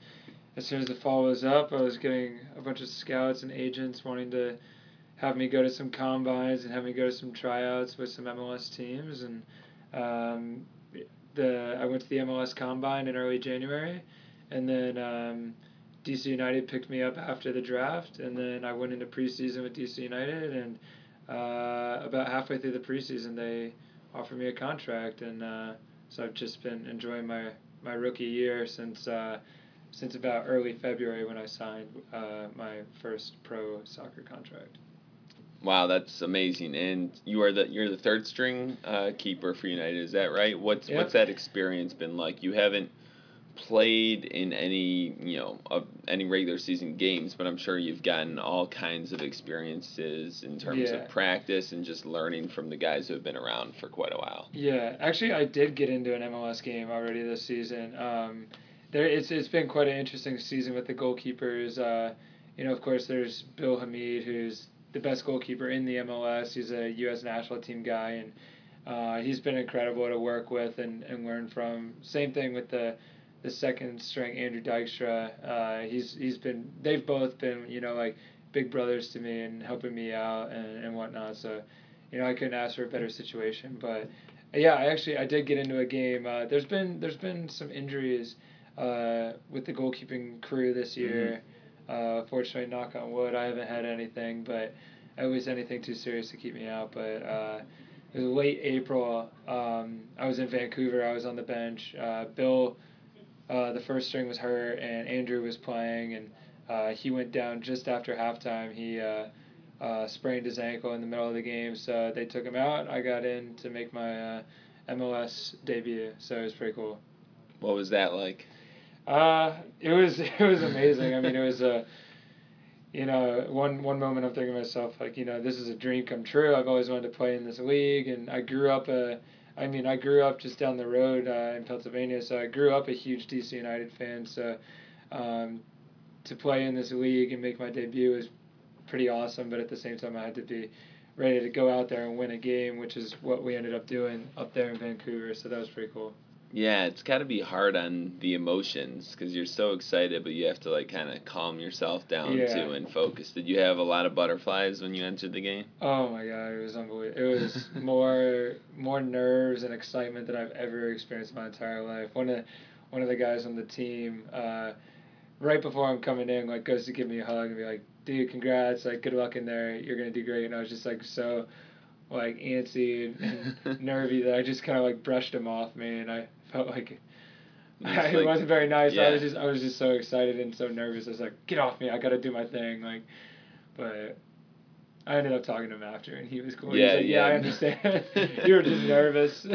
as soon as the fall was up, I was getting a bunch of scouts and agents wanting to have me go to some combines and have me go to some tryouts with some MLS teams, and um, the I went to the MLS combine in early January, and then. Um, DC United picked me up after the draft, and then I went into preseason with DC United, and uh, about halfway through the preseason, they offered me a contract, and uh, so I've just been enjoying my, my rookie year since uh, since about early February when I signed uh, my first pro soccer contract. Wow, that's amazing! And you are the you're the third string uh, keeper for United. Is that right? What's Yep. what's that experience been like? You haven't played in any you know any regular season games, but I'm sure you've gotten all kinds of experiences in terms Yeah. of practice and just learning from the guys who have been around for quite a while. Yeah, actually, I did get into an MLS game already this season. Um, there, it's it's been quite an interesting season with the goalkeepers. Uh, you know, of course, there's Bill Hamid, who's the best goalkeeper in the MLS. He's a U.S. national team guy, and uh, he's been incredible to work with and, and learn from. Same thing with the the second string Andrew Dykstra. Uh, he's he's been they've both been you know like big brothers to me and helping me out and, and whatnot. So, you know, I couldn't ask for a better situation. But yeah, I actually I did get into a game. Uh, there's been there's been some injuries uh, with the goalkeeping crew this year. Uh, fortunately, knock on wood, I haven't had anything, but it was anything too serious to keep me out. But uh, it was late April. Um, I was in Vancouver. I was on the bench. Uh, Bill uh, the first string was hurt, and Andrew was playing, and uh, he went down just after halftime. He uh, sprained his ankle in the middle of the game, so they took him out. I got in to make my MLS debut, so it was pretty cool. What was that like? Uh, it was it was amazing. I mean, it was a, you know, one one moment I'm thinking to myself like, you know, this is a dream come true. I've always wanted to play in this league, and I grew up a, I mean, I grew up just down the road uh, in Pennsylvania, so I grew up a huge DC United fan. So, um, to play in this league and make my debut was pretty awesome. But at the same time, I had to be ready to go out there and win a game, which is what we ended up doing up there in Vancouver. So that was pretty cool. Yeah, it's got to be hard on the emotions because you're so excited, but you have to like kind of calm yourself down Yeah. too and focus. Did you have a lot of butterflies when you entered the game? Oh my god, it was unbelievable. It was more more nerves and excitement than I've ever experienced in my entire life. One of one of the guys on the team, uh, right before I'm coming in, like goes to give me a hug and be like, "Dude, congrats! Like, good luck in there. You're gonna do great." And I was just like so, like antsy and nervy that I just kind of like brushed him off man. and I felt like. It like- wasn't very nice. I was just I was just so excited and so nervous. I was like, "Get off me! I gotta do my thing." Like, but I ended up talking to him after, and he was cool. Yeah, like, yeah, I understand. you were just nervous.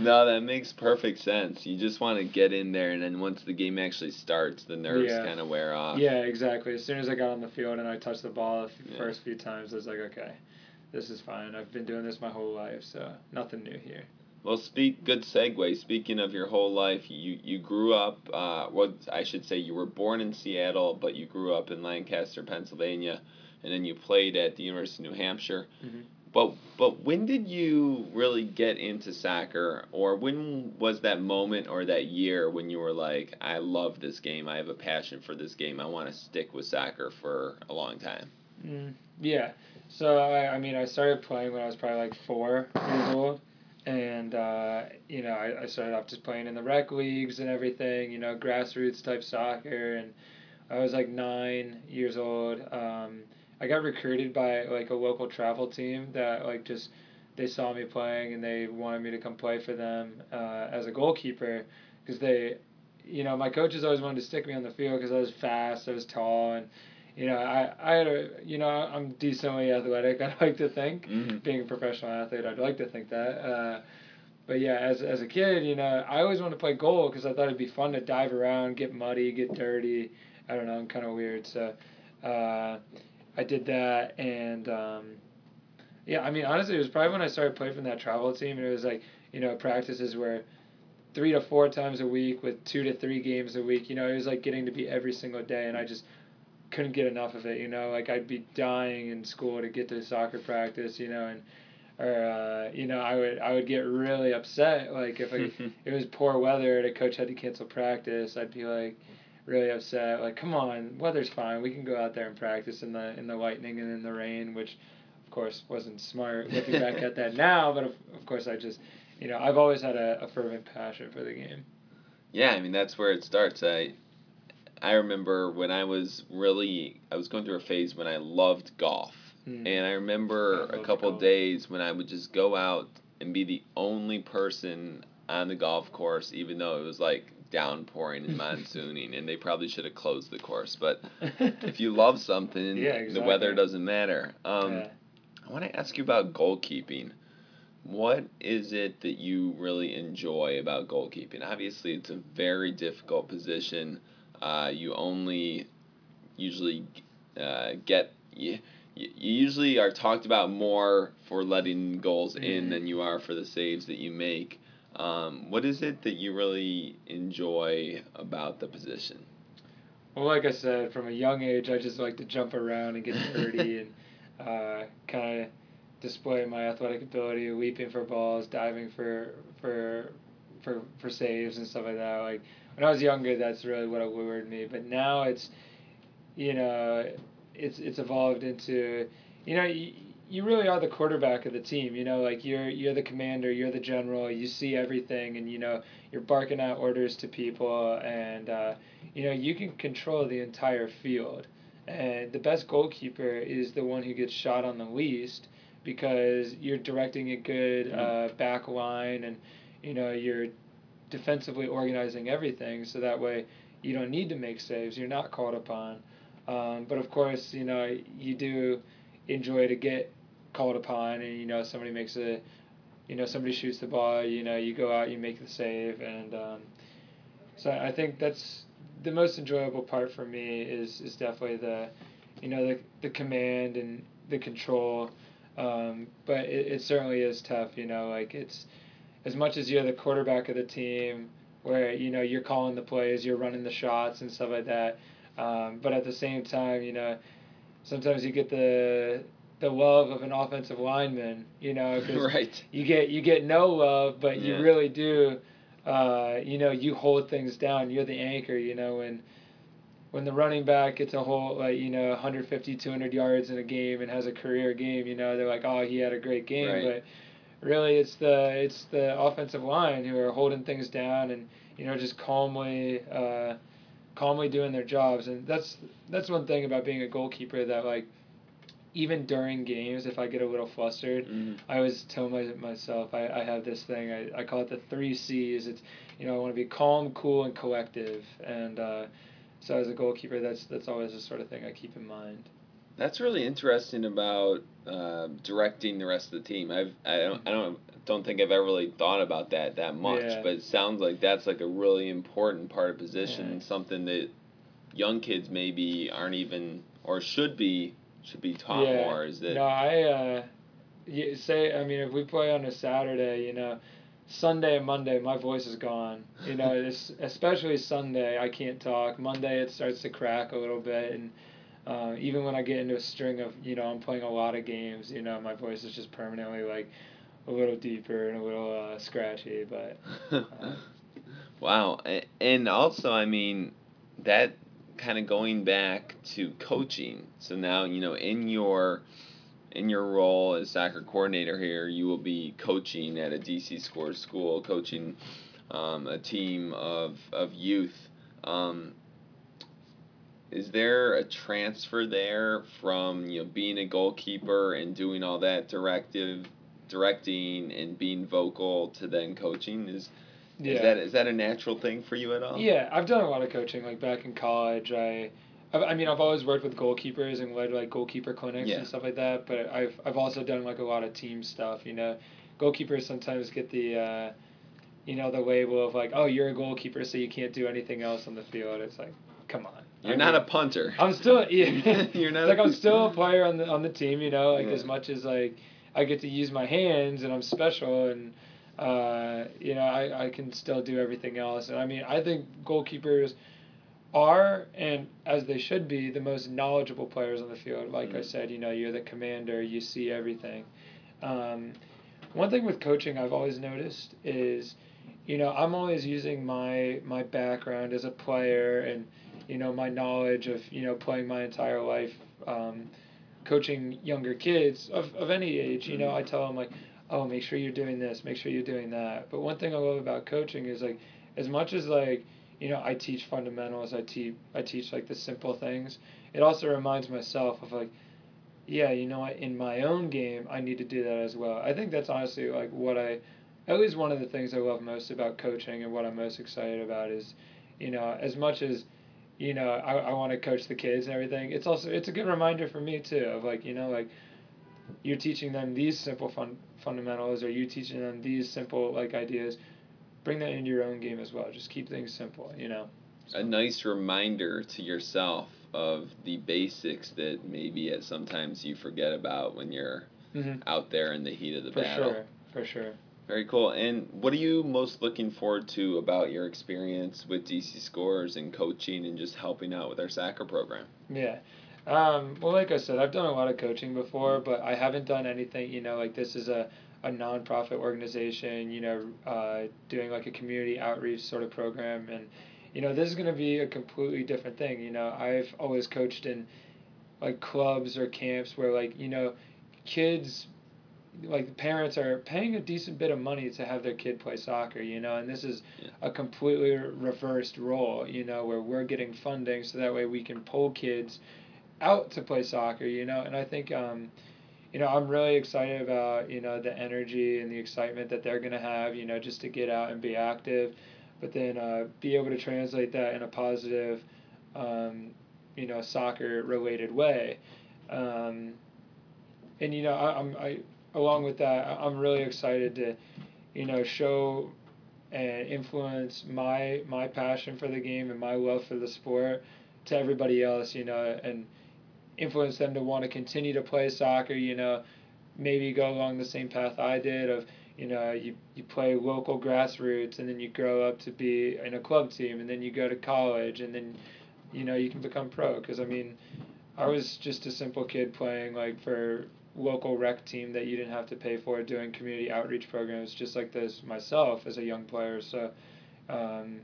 No, that makes perfect sense. You just want to get in there, and then once the game actually starts, the nerves Yeah. kind of wear off. yeah, exactly. As soon as I got on the field and I touched the ball the Yeah. first few times, I was like, okay, this is fine. I've been doing this my whole life, so nothing new here. Well, speak good segue. Speaking of your whole life, you you grew up. Uh, well, I should say you were born in Seattle, but you grew up in Lancaster, Pennsylvania, and then you played at the University of New Hampshire. Mhm. But but when did you really get into soccer, or when was that moment or that year when you were like, I love this game. I have a passion for this game. I want to stick with soccer for a long time. Mm, yeah. So I, I mean, I started playing when I was probably like four years old, and uh, you know, I, I started off just playing in the rec leagues and everything. You know, grassroots type soccer, and I was like nine years old. Um, I got recruited by like a local travel team that like just they saw me playing and they wanted me to come play for them uh, as a goalkeeper because they, you know, my coaches always wanted to stick me on the field because I was fast, I was tall, and you know, I, I had a, you know, I'm decently athletic. I'd like to think, Mm-hmm. being a professional athlete, I'd like to think that. Uh, but yeah, as, as a kid, you know, I always wanted to play goal because I thought it'd be fun to dive around, get muddy, get dirty. I don't know, I'm kind of weird. So uh, I did that. And um, yeah, I mean, honestly, it was probably when I started playing from that travel team. And it was like, you know, practices where three to four times a week with two to three games a week. You know, it was like getting to be every single day. And I just couldn't get enough of it. You know, like I'd be dying in school to get to soccer practice. You know, and or uh, you know, I would I would get really upset. Like if I, it was poor weather and a coach had to cancel practice, I'd be like really upset. Like, come on, weather's fine. We can go out there and practice in the in the lightning and in the rain, which of course wasn't smart looking back at that now. But of, of course, I just you know I've always had a, a fervent passion for the game. Yeah, I mean that's where it starts. I I remember when I was really I was going through a phase when I loved golf. Mm. And I I remember a couple golf. days when I would just go out and be the only person on the golf course even though it was like downpouring and monsooning and they probably should have closed the course. But if you love something, Yeah, the weather doesn't matter. Um, Yeah. I want to ask you about goalkeeping. What is it that you really enjoy about goalkeeping? Obviously, it's a very difficult position. Uh, you only usually uh, get you, you usually are talked about more for letting goals in Mhm. than you are for the saves that you make. Um, what is it that you really enjoy about the position? Well, like I said, from a young age, I just like to jump around and get dirty and uh, kind of display my athletic ability, leaping for balls, diving for for for for saves and stuff like that. Like when I was younger, that's really what allured me. But now it's, you know, it's it's evolved into, you know. You, you really are the quarterback of the team, you know. Like you're you're the commander, you're the general. You see everything, and you know you're barking out orders to people, and uh, you know you can control the entire field and the best goalkeeper is the one who gets shot on the least because you're directing a good uh, back line and you know you're defensively organizing everything so that way you don't need to make saves. You're not called upon. Um, but of course, you know, you do enjoy to get called upon and, you know, somebody makes a, you know, somebody shoots the ball, you know, you go out, you make the save. And um, so I think that's the most enjoyable part for me is, is definitely the, you know, the, the command and the control. Um, but it, it certainly is tough, you know, like it's as much as you're the quarterback of the team, where you know you're calling the plays, you're running the shots and stuff like that. Um, but at the same time, you know, sometimes you get the the love of an offensive lineman, you know, right. you get you get no love, but Yeah. you really do. Uh, you know, you hold things down. You're the anchor. You know, when when the running back gets a whole like you know 150 200 yards in a game and has a career game you know they're like oh he had a great game Right. but really it's the it's the offensive line who are holding things down and you know just calmly uh, calmly doing their jobs. And that's that's one thing about being a goalkeeper that like even during games if I get a little flustered Mhm. I always tell my, myself I, I have this thing I, I call it the three C's. It's you know I want to be calm cool and collective. And uh, so as a goalkeeper that's that's always the sort of thing I keep in mind That's really interesting about uh, directing the rest of the team. I've I don't I don't don't think I've ever really thought about that that much, Yeah. but it sounds like that's like a really important part of position, Yeah. something that young kids maybe aren't even or should be should be taught Yeah. more. Is that No, I uh, you say I mean if we play on a Saturday, you know, Sunday and Monday my voice is gone. You know, it's, especially Sunday I can't talk. Monday it starts to crack a little bit, and uh, even when I get into a string of you know I'm playing a lot of games, you know my voice is just permanently like a little deeper and a little uh, scratchy. But uh, wow, and also I mean that kind of going back to coaching. So now you know in your in your role as soccer coordinator here, you will be coaching at a DC Scores school, coaching um, a team of of youth. Um, is there a transfer there from you know being a goalkeeper and doing all that directive directing and being vocal to then coaching is yeah. is that is that a natural thing for you at all? Yeah, I've done a lot of coaching. Like back in college, I, I've, I mean, I've always worked with goalkeepers and led like goalkeeper clinics Yeah. and stuff like that. But I've I've also done like a lot of team stuff. You know, goalkeepers sometimes get the, uh, you know, the label of like, oh, you're a goalkeeper, so you can't do anything else on the field. It's like, come on. You're I not mean, a punter. I'm still yeah. You're not like a- I'm still a player on the on the team. You know, like Yeah. as much as like I get to use my hands and I'm special and. Uh, you know, I, I can still do everything else. And I mean, I think goalkeepers are, and as they should be, the most knowledgeable players on the field. Like I Mhm. said, you know, you're the commander, you see everything. Um, one thing with coaching I've always noticed is, you know, I'm always using my my background as a player and, you know, my knowledge of, you know, playing my entire life, um, coaching younger kids of, of any age. You know, I tell them, like, oh, make sure you're doing this, make sure you're doing that. But one thing I love about coaching is, like, as much as, like, you know, I teach fundamentals, I teach, I teach, like, the simple things, it also reminds myself of, like, yeah, you know what, in my own game, I need to do that as well. I think that's honestly, like, what I, at least one of the things I love most about coaching and what I'm most excited about is, you know, as much as, you know, I, I want to coach the kids and everything, it's also, it's a good reminder for me, too, of, like, you know, like, you're teaching them these simple fun, fundamentals or you teaching them these simple like ideas. Bring that into your own game as well. Just keep things simple you know? A nice reminder to yourself of the basics that maybe at sometimes you forget about when you're Mhm. out there in the heat of the for battle. For sure for sure Very cool. And what are you most looking forward to about your experience with DC Scores and coaching and just helping out with our soccer program? yeah um, well like i said i've done a lot of coaching before but i haven't done anything you know like this is a, a nonprofit organization you know uh, doing like a community outreach sort of program and you know this is going to be a completely different thing you know i've always coached in like clubs or camps where like you know kids like parents are paying a decent bit of money to have their kid play soccer you know and this is Yeah. a completely reversed role you know where we're getting funding so that way we can pull kids out to play soccer you know and i think um, you know i'm really excited about you know the energy and the excitement that they're going to have you know just to get out and be active but then uh, be able to translate that in a positive, um, you know, soccer related way. Um, and you know, I, I'm I along with that, I'm really excited to, you know, show and influence my my passion for the game and my love for the sport to everybody else. You know, and influence them to want to continue to play soccer. You know, maybe go along the same path I did of you know you, you play local grassroots and then you grow up to be in a club team and then you go to college and then you know you can become pro because i mean i was just a simple kid playing like for local rec team that you didn't have to pay for doing community outreach programs just like this myself as a young player so um,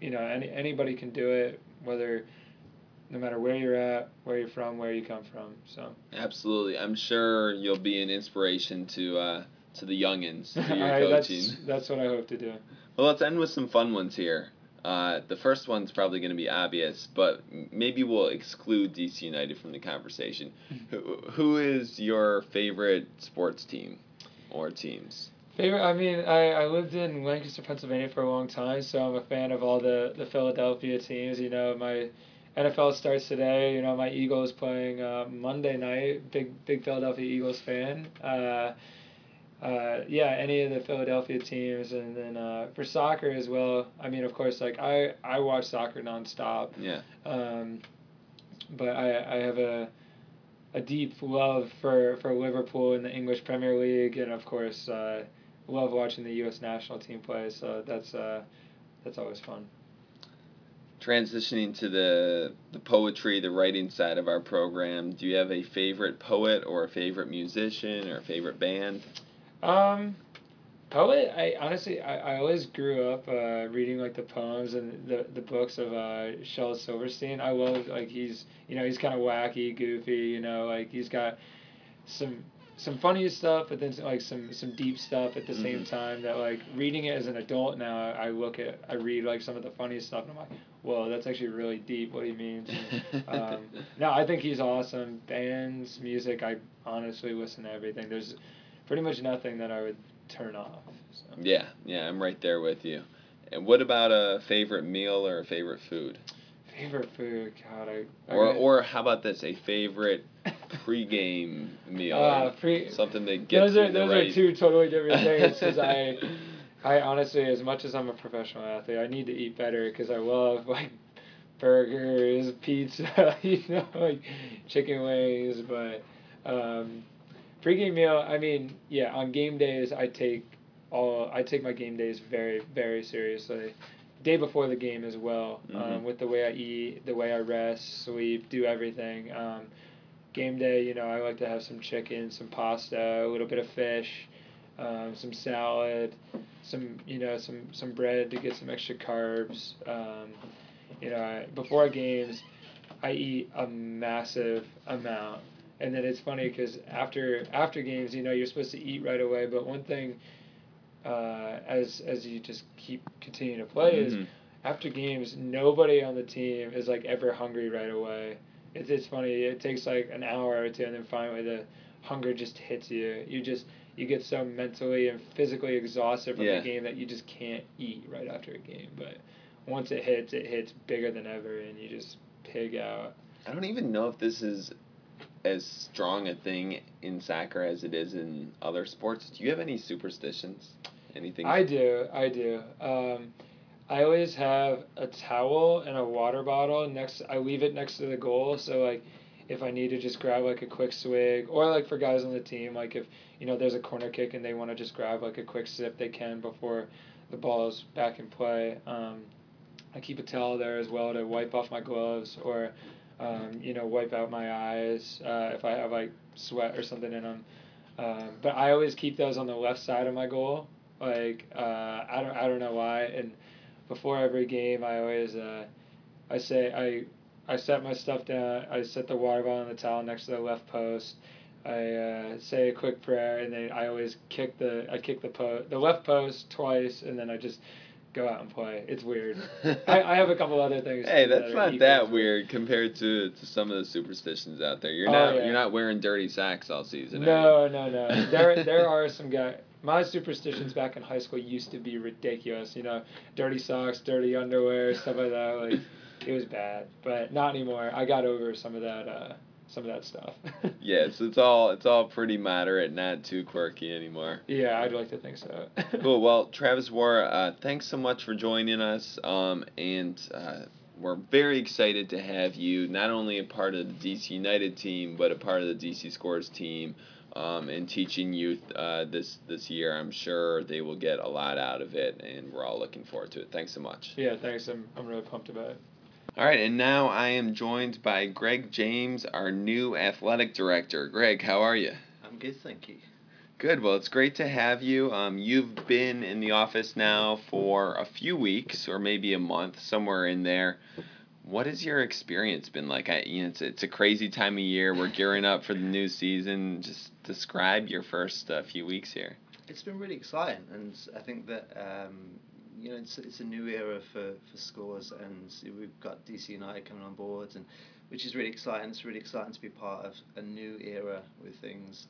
you know any, anybody can do it whether no matter where you're at where you're from where you come from so Absolutely. I'm sure you'll be an inspiration to uh, to the youngins through your coaching. that's, that's what i hope to do Well, let's end with some fun ones here. Uh, the first one's probably going to be obvious, but maybe we'll exclude DC United from the conversation. who, who is your favorite sports team or teams? Favorite? I mean, I, I lived in Lancaster, Pennsylvania for a long time, so I'm a fan of all the, the Philadelphia teams. You know, my NFL starts today. You know, my Eagles playing uh, Monday night. Big big Philadelphia Eagles fan. Uh, uh, yeah, any of the Philadelphia teams, and then uh, for soccer as well. I mean, of course, like I, I watch soccer nonstop. Yeah. Um, but I, I have a a deep love for, for Liverpool in the English Premier League, and of course, uh, love watching the U.S. national team play. So that's uh, that's always fun. Transitioning to the the poetry, the writing side of our program, do you have a favorite poet or a favorite musician or a favorite band? Um, poet. I honestly, I, I always grew up uh, reading like the poems and the, the books of uh, Shel Silverstein. I love like he's you know he's kind of wacky, goofy. You know like he's got some some funny stuff, but then like some some deep stuff at the same time. That like reading it as an adult now, I look at I read like some of the funny stuff and I'm like, whoa, that's actually really deep. What he means. um, no, I think he's awesome. Bands, music. I honestly listen to everything. There's pretty much nothing that I would turn off. So. Yeah, yeah, I'm right there with you. And what about a favorite meal or a favorite food? Favorite food, God, I. Or, or how about this? A favorite pregame meal? Uh, pre- something that gets those are those right. are two totally different things. Because I, I honestly, as much as I'm a professional athlete, I need to eat better because I love like burgers, pizza, you know, like chicken wings. But um, pregame meal, I mean, yeah, on game days, I take all I take my game days very very seriously. Day before the game as well, Mhm. um, with the way I eat, the way I rest, sleep, do everything. Um, game day, you know, I like to have some chicken, some pasta, a little bit of fish, um, some salad, some you know some some bread to get some extra carbs. Um, you know, I, before games, I eat a massive amount, and then it's funny because after after games, you know, you're supposed to eat right away. But one thing, uh, as as you just keep continuing to play, is Mhm. after games, nobody on the team is like ever hungry right away. It's it's funny. It takes like an hour or two, and then finally the hunger just hits you. You just you get so mentally and physically exhausted from Yeah. the game that you just can't eat right after a game. But once it hits, it hits bigger than ever, and you just pig out. I don't even know if this is as strong a thing in soccer as it is in other sports. Do you have any superstitions? Anything? I do, I do. Um, I always have a towel and a water bottle next. I leave it next to the goal, so like, if I need to just grab like a quick swig, or like for guys on the team, like if you know there's a corner kick and they want to just grab like a quick sip, they can before the ball is back in play. Um, I keep a towel there as well to wipe off my gloves or, um, you know, wipe out my eyes uh, if I have like sweat or something in them. Um, but I always keep those on the left side of my goal. Like uh, I don't I don't know why. And before every game, I always uh, I say I I set my stuff down. I set the water bottle and the towel next to the left post. I uh, say a quick prayer, and then I always kick the I kick the po- the left post twice, and then I just go out and play. It's weird. I, I have a couple other things. Hey, too that that's not that weird compared to, to some of the superstitions out there. You're Oh, not yeah. you're not wearing dirty socks all season. No, no, no. There, there are some guys. My superstitions back in high school used to be ridiculous. You know, dirty socks, dirty underwear, stuff like that. Like, it was bad, but not anymore. I got over some of that. Uh, some of that stuff. Yes, it's all it's all pretty moderate, not too quirky anymore. yeah, I'd like to think so. Cool. Well, Travis Worra, uh, thanks so much for joining us. Um, and uh, we're very excited to have you not only a part of the DC United team, but a part of the DC Scores team. Um, and teaching youth uh, this this year, I'm sure they will get a lot out of it, and we're all looking forward to it. Thanks so much. yeah, thanks. I'm, I'm really pumped about it. All right, and now I am joined by Greg James, our new athletic director. Greg, how are you? I'm good, thank you. Good. Well, it's great to have you. Um, you've been in the office now for a few weeks or maybe a month, somewhere in there. What has your experience been like? I, you know, it's, it's a crazy time of year. We're gearing up for the new season. Just describe your first uh, few weeks here. It's been really exciting, and I think that um, you know it's, it's a new era for, for scores, and we've got DC United coming on board, and which is really exciting. It's really exciting to be part of a new era with things.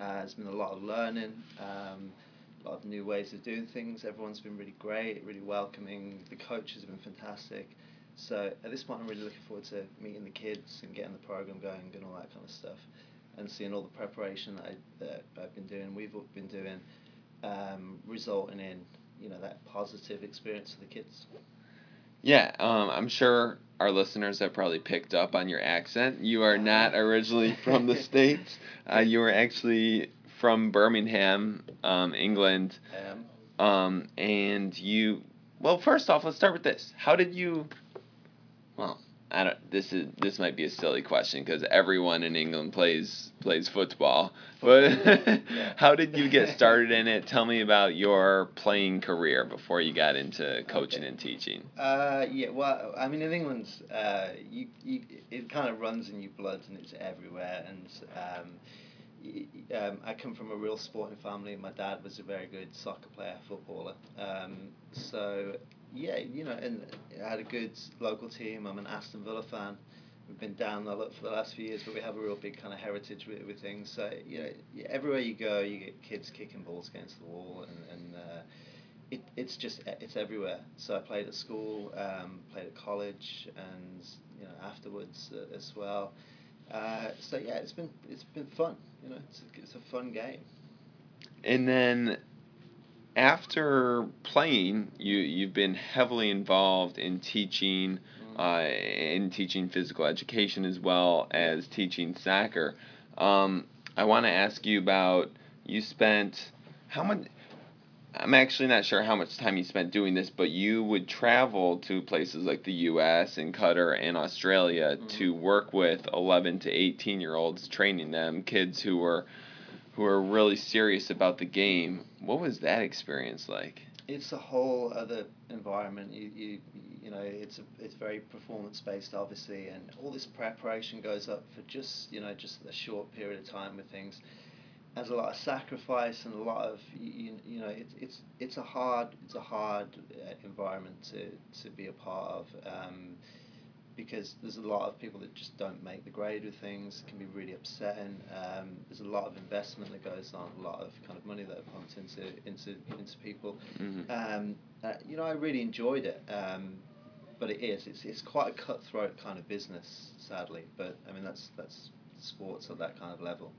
Uh, there's been a lot of learning, um, a lot of new ways of doing things. Everyone's been really great, really welcoming. The coaches have been fantastic. So at this point, I'm really looking forward to meeting the kids and getting the program going and all that kind of stuff, and seeing all the preparation that, I, that I've been doing, we've been doing, um, resulting in you know that positive experience for the kids. Yeah, um, I'm sure our listeners have probably picked up on your accent. You are not originally from the States. Uh, you are actually from Birmingham, um, England. Um, Um, and you, well, first off, let's start with this. How did you? Well, I don't. This is this might be a silly question because everyone in England plays plays football. But how did you get started in it? Tell me about your playing career before you got into coaching and teaching. Uh, yeah, well, I mean, in England, uh, you, you, it kind of runs in your blood and it's everywhere. And um, y- um, I come from a real sporting family. My dad was a very good soccer player, footballer. Um, so, yeah, you know, and I had a good local team. I'm an Aston Villa fan. We've been down a lot for the last few years, but we have a real big kind of heritage with, with things. So, you know, everywhere you go, you get kids kicking balls against the wall and, and uh, it, it's just it's everywhere. So I played at school, um, played at college, and you know afterwards uh, as well. Uh, so yeah, it's been it's been fun. You know, it's a, it's a fun game. And then after playing, you you've been heavily involved in teaching, uh, in teaching physical education as well as teaching soccer. Um, I want to ask you about you spent how much. I'm actually not sure how much time you spent doing this, but you would travel to places like the U.S. and Qatar and Australia to work with 11 to 18 year olds, training them, kids who were who are really serious about the game. What was that experience like? It's a whole other environment. You you you know it's a, it's very performance based obviously, and all this preparation goes up for just you know just a short period of time with things. There's a lot of sacrifice and a lot of you, you know it's it's it's a hard it's a hard uh, environment to, to be a part of um, because there's a lot of people that just don't make the grade with things it can be really upsetting um, there's a lot of investment that goes on a lot of kind of money that are pumped into into into people. Mm-hmm. um, uh, you know I really enjoyed it um, but it is it's, it's quite a cutthroat kind of business sadly but I mean that's that's sports at that kind of level.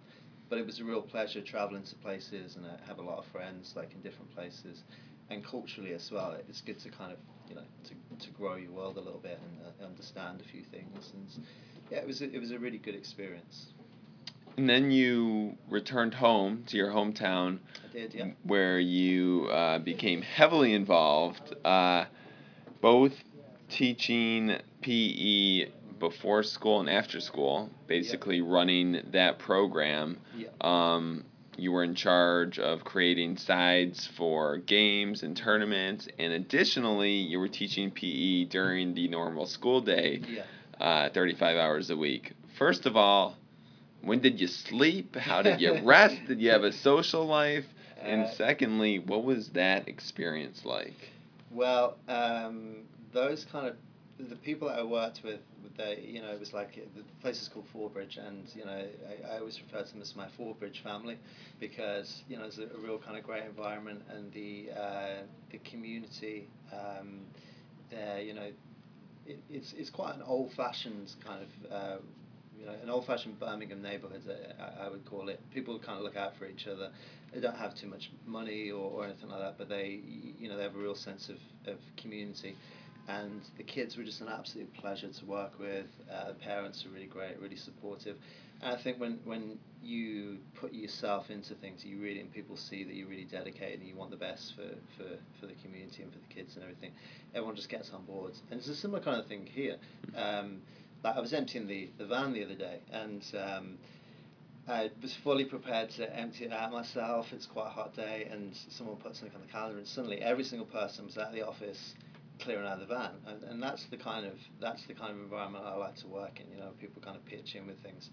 But it was a real pleasure traveling to places and I have a lot of friends like in different places and culturally as well it's good to kind of you know to, to grow your world a little bit and uh, understand a few things. And yeah it was a, it was a really good experience. And then you returned home to your hometown I did yeah. where you uh, became heavily involved, uh, both teaching PE before school and after school, basically running that program. yeah. Um, you were in charge of creating sides for games and tournaments, and additionally, you were teaching PE during the normal school day, yeah uh, 35 hours a week. First of all, when did you sleep? How did you rest? did you have a social life? And Uh, secondly, what was that experience like? Well, um, those kind of the people that I worked with, they you know it was like the place is called Fordbridge, and you know I, I always refer to them as my Fordbridge family, because you know it's a, a real kind of great environment and the uh, the community um, there. You know, it, it's it's quite an old fashioned kind of. Uh, you know, an old-fashioned Birmingham neighborhood, I, I would call it. People kind of look out for each other. They don't have too much money or, or anything like that, but they, you know, they have a real sense of, of community and the kids were just an absolute pleasure to work with. Uh, the parents are really great, really supportive, and I think when when you put yourself into things, you really and people see that you're really dedicated and you want the best for, for, for the community and for the kids and everything. Everyone just gets on board, and it's a similar kind of thing here. Um, like I was emptying the, the van the other day, and um, I was fully prepared to empty it out myself. It's quite a hot day, and someone put something on the calendar, and suddenly every single person was at the office clearing out the van, and, and that's the kind of that's the kind of environment I like to work in. You know, people kind of pitch in with things,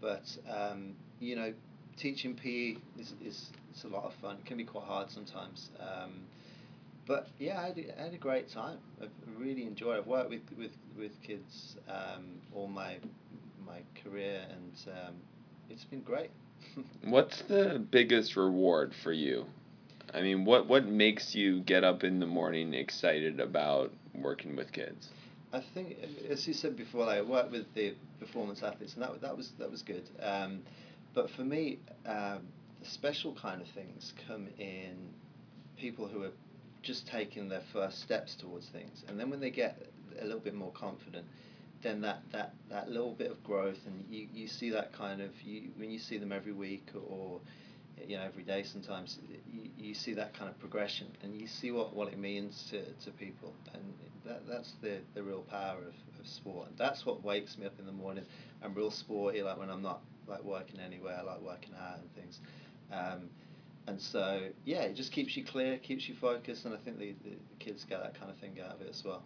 but um, you know, teaching PE is, is it's a lot of fun. It can be quite hard sometimes. Um, but yeah, I had, had a great time. I really enjoyed. it. I've worked with with, with kids um, all my my career, and um, it's been great. What's the biggest reward for you I mean, what what makes you get up in the morning excited about working with kids? I think, as you said before, I worked with the performance athletes, and that that was that was good. Um, but for me, um, the special kind of things come in people who are just taking their first steps towards things, and then when they get a little bit more confident, then that, that, that little bit of growth, and you, you see that kind of you when you see them every week or you know every day sometimes you, you see that kind of progression and you see what, what it means to, to people. And that, that's the, the real power of, of sport. And that's what wakes me up in the morning. I'm real sporty like when I'm not like working anywhere I like working out and things. Um, and so yeah it just keeps you clear keeps you focused and I think the, the kids get that kind of thing out of it as well.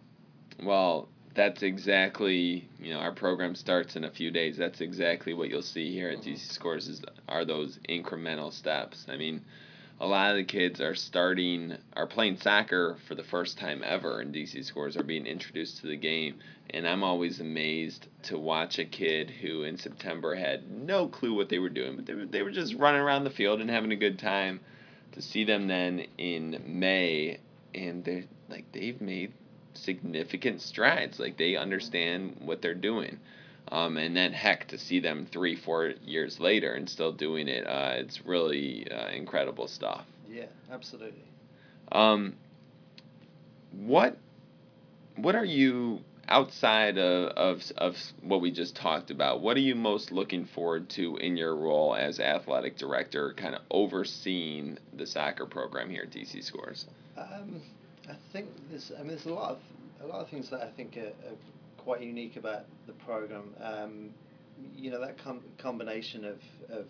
Well that's exactly you know our program starts in a few days. That's exactly what you'll see here at mm-hmm. dc scores is are those incremental steps. I mean a lot of the kids are starting are playing soccer for the first time ever in dc scores are being introduced to the game. And i'm always amazed to watch a kid who in september had no clue what they were doing but they were, they were just running around the field and having a good time to see them then in may and they like they've made significant strides. Like they understand what they're doing. Um, and then heck to see them three four years later and still doing it uh, it's really uh, incredible stuff yeah absolutely um, what what are you outside of, of, of what we just talked about what are you most looking forward to in your role as athletic director kind of overseeing the soccer program here at dc scores um, I think there's. I mean, there's a lot of a lot of things that I think are, are quite unique about the program. Um, you know, that com- combination of, of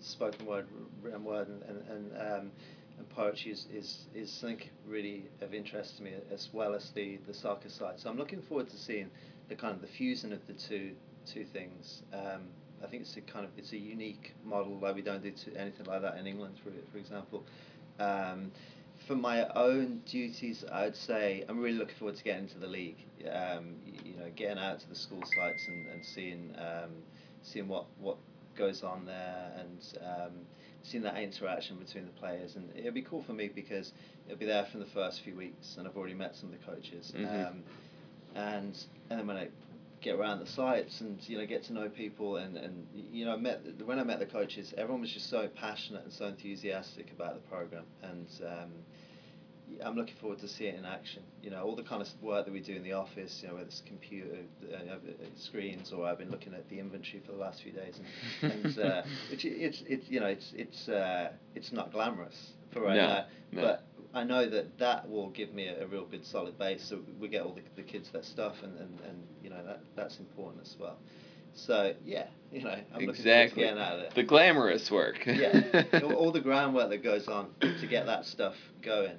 spoken word, written word, and and, and, um, and poetry is, is, is something really of interest to me, as well as the, the soccer side. So I'm looking forward to seeing the kind of the fusion of the two two things. Um, I think it's a kind of it's a unique model. Like we don't do anything like that in England, for for example. Um, for my own duties, I'd say I'm really looking forward to getting into the league. Um, you, you, know, getting out to the school sites and, and seeing um, seeing what, what goes on there and um, seeing that interaction between the players. And it'll be cool for me because it'll be there from the first few weeks, and I've already met some of the coaches. Mm-hmm. Um, and and then when I get around the sites and you know get to know people and, and you know met when I met the coaches everyone was just so passionate and so enthusiastic about the program and um, I'm looking forward to seeing it in action you know all the kind of work that we do in the office you know whether it's computer uh, uh screens or I've been looking at the inventory for the last few days and, uh, it's, it's it's you know it's it's uh, it's not glamorous for right no, now no. but I know that that will give me a, a, real good solid base. So we get all the, the kids their stuff, and, and, and you know that that's important as well. So yeah, you know, I'm exactly. looking forward to getting out of it. The glamorous work. yeah, all, all, the groundwork that goes on to get that stuff going.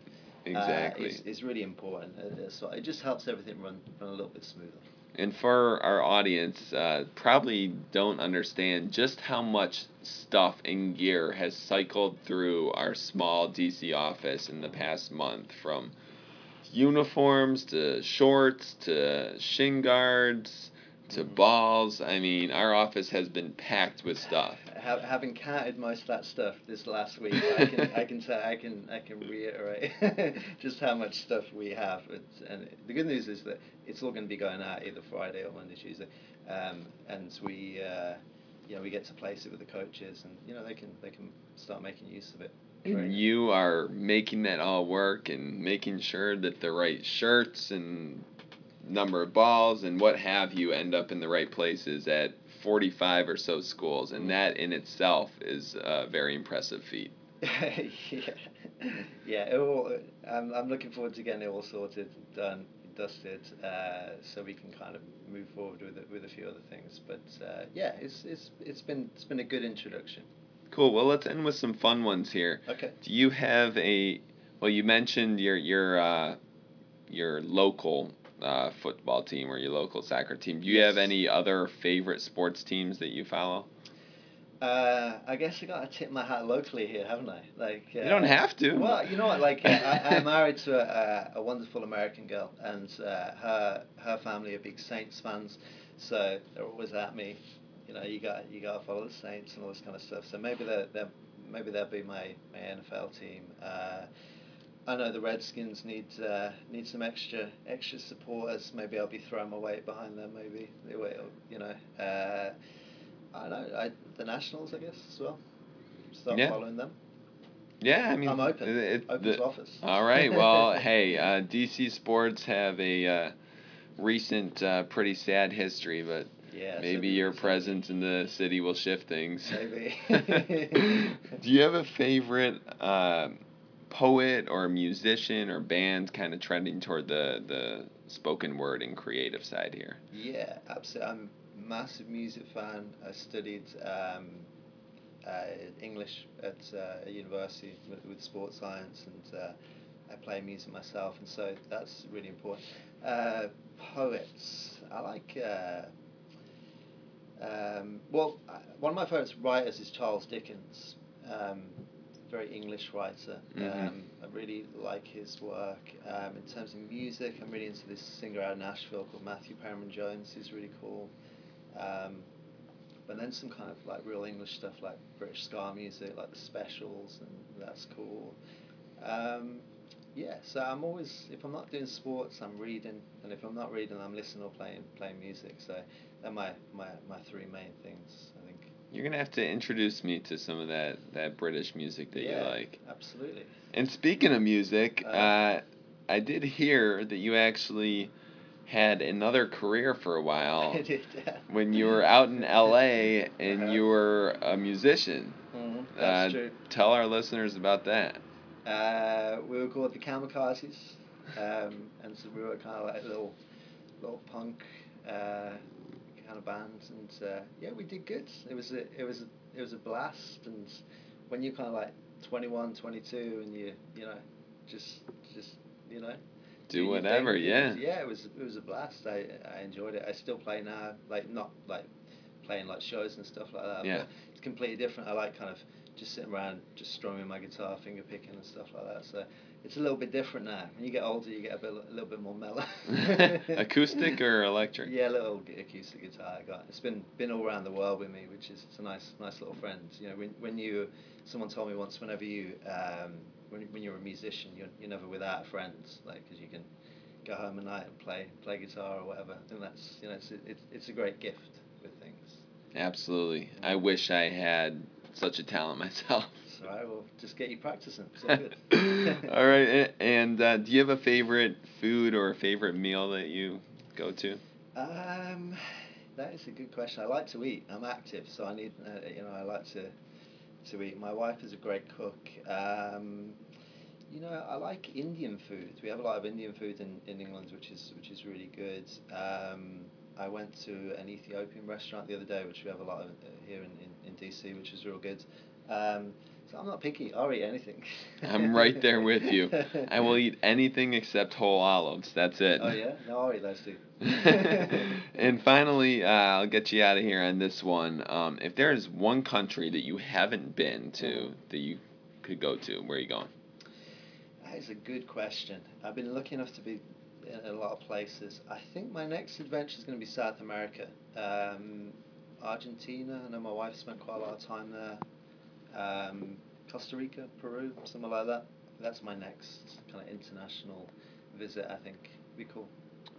Uh, exactly. Uh, is, is really important. So it just helps everything run run a little bit smoother and for our audience, uh, probably don't understand just how much stuff and gear has cycled through our small DC office in the past month from uniforms to shorts to shin guards to balls. I mean, our office has been packed with stuff. Ha- having counted most of that stuff this last week, I can I can say I can I can reiterate just how much stuff we have. It's, and the good news is that it's all going to be going out either Friday or Monday, Tuesday, um, and we uh, you know we get to place it with the coaches, and you know they can they can start making use of it. And you are making that all work and making sure that the right shirts and number of balls and what have you end up in the right places at 45 or so schools. And that in itself is a very impressive feat. yeah, yeah. It all, I'm, I'm looking forward to getting it all sorted, done, dusted, uh, so we can kind of move forward with it, with a few other things. But uh, yeah, it's it's it's been it's been a good introduction. Cool. Well, let's end with some fun ones here. Okay. Do you have a? Well, you mentioned your your uh, your local uh, football team or your local soccer team. Do you have any other favorite sports teams that you follow? Uh, I guess I got to tip my hat locally here, haven't I? Like uh, You don't have to. Well, you know what? Like uh, I, I'm married to a, a, a wonderful American girl, and uh, her her family are big Saints fans, so they're always at me. You know, you got you got to follow the Saints and all this kind of stuff. So maybe they they maybe they'll be my, my NFL team. I know the Redskins need uh, need some extra extra supporters. Maybe I'll be throwing my weight behind them. Maybe they will. You know. Uh, I know I, the Nationals, I guess as well. Start Yeah. following them. Yeah, I mean, I'm open. it- open the- to offers. All right. Well, hey, uh, DC Sports have a uh, recent, uh, pretty sad history, but Yeah, maybe your presence in the city will shift things. Maybe. Do you have a favorite um poet or musician or band kind of trending toward the, the spoken word and creative side here? Yeah, absolutely. I'm a massive music fan. I studied um, uh, English at uh, a university with, with sports science, and uh, I play music myself, and so that's really important. Uh, poets, I like. Uh, um, well, one of my favourite writers is Charles Dickens. Um, very English writer. Mhm. Um, I really like his work. Um, in terms of music, I'm really into this singer out of Nashville called Matthew Perryman Jones. He's really cool. Um, but then some kind of like real English stuff like British ska music, like the Specials, and that's cool. Um, yeah, so I'm always if I'm not doing sports, I'm reading, and if I'm not reading, I'm listening or playing playing music. So they're my, my, my three main things. You're gonna have to introduce me to some of that, that British music that yeah, you like. Absolutely. And speaking of music, Uh, uh, I did hear that you actually had another career for a while I did. Yeah. when you were out in LA and Uh-huh. you were a musician. Mhm, That's Uh, true. Tell our listeners about that. Uh, we were called the Kamikazes, um, and so we were kind of like a little, little punk uh, kind of band, and uh, yeah, we did good. It was a, it was a, it was a blast, and when you're kind of like 21, 22, and you you know, just just you know. Do whatever, yeah. was- yeah, it was it was a blast. I I enjoyed it. I still play now, like not like playing like shows and stuff like that. Yeah. But it's completely different. I like kind of just sitting around, just strumming my guitar, finger picking and stuff like that. So it's a little bit different now. When you get older, you get a bit a little bit more mellow. Acoustic or electric? Yeah, a little acoustic guitar I got. It's been been all around the world with me, which is it's a nice nice little friend. You know, when when you someone told me once, whenever you um, when when you're a musician, you're you're never without friends, like because you can go home at night and play play guitar or whatever. And that's you know it's it's it's a great gift with things. Absolutely. I wish I had such a talent myself. So I will just get you practicing. It's all good. All right, and uh, do you have a favorite food or a favorite meal that you go to? Um, that is a good question. I like to eat. I'm active, so I need uh, you know I like to to eat. My wife is a great cook. Um, you know I like Indian food. We have a lot of Indian food in, in England, which is which is really good. Um, I went to an Ethiopian restaurant the other day, which we have a lot of uh, here in, in, in DC, which is real good. Um, so I'm not picky. I'll eat anything. I'm right there with you. I will eat anything except whole olives. That's it. Oh yeah, no, I'll eat those too. and finally, uh, I'll get you out of here on this one. Um, if there is one country that you haven't been to that you could go to, where are you going? That is a good question. I've been lucky enough to be in a lot of places. I think my next adventure is going to be South America, um, Argentina. I know my wife spent quite a lot of time there. Um, Costa Rica, Peru, something like that. That's my next kind of international visit. I think be cool.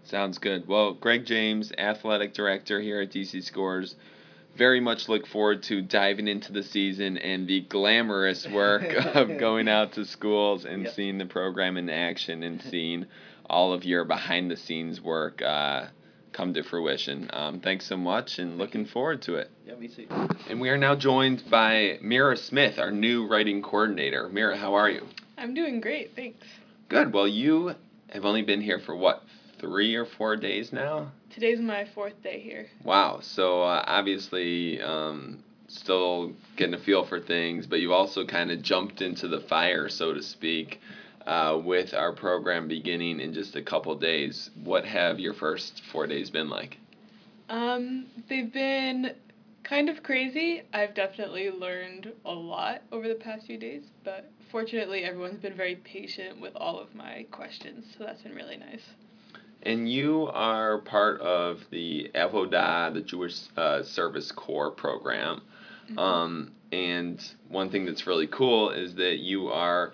Sounds good. Well, Greg James, athletic director here at DC Scores, very much look forward to diving into the season and the glamorous work of going out to schools and Yep. seeing the program in action and seeing all of your behind the scenes work uh, come to fruition. Um, thanks so much and looking forward to it. Yeah, me too. And we are now joined by Mira Smith, our new writing coordinator. Mira, how are you? I'm doing great, thanks. Good. Well, you have only been here for what, three or four days now? Today's my fourth day here. Wow. So uh, obviously, um, still getting a feel for things, but you also kind of jumped into the fire, so to speak, uh, with our program beginning in just a couple days. What have your first four days been like? Um, they've been kind of crazy. I've definitely learned a lot over the past few days, but fortunately, everyone's been very patient with all of my questions, so that's been really nice. And you are part of the Avodah, the Jewish uh, Service Corps program. Um, and one thing that's really cool is that you are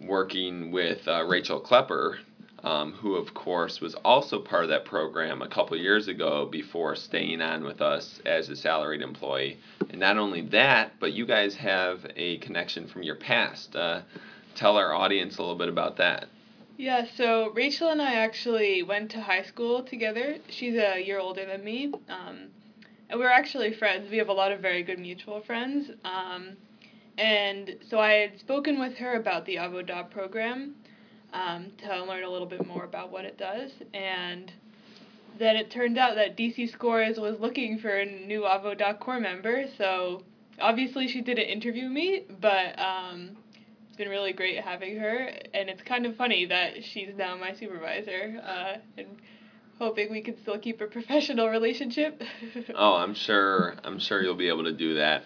working with uh, Rachel Klepper, um, who, of course, was also part of that program a couple years ago before staying on with us as a salaried employee. And not only that, but you guys have a connection from your past. Uh, tell our audience a little bit about that. Yeah, so Rachel and I actually went to high school together. She's a year older than me. Um, and we're actually friends. We have a lot of very good mutual friends. Um, and so I had spoken with her about the Avodah program um, to learn a little bit more about what it does. And then it turned out that DC Scores was looking for a new Avodah corps member. So obviously she didn't interview me, but um, it's been really great having her. And it's kind of funny that she's now my supervisor. Uh, and hoping we can still keep a professional relationship. Oh, I'm sure. I'm sure you'll be able to do that.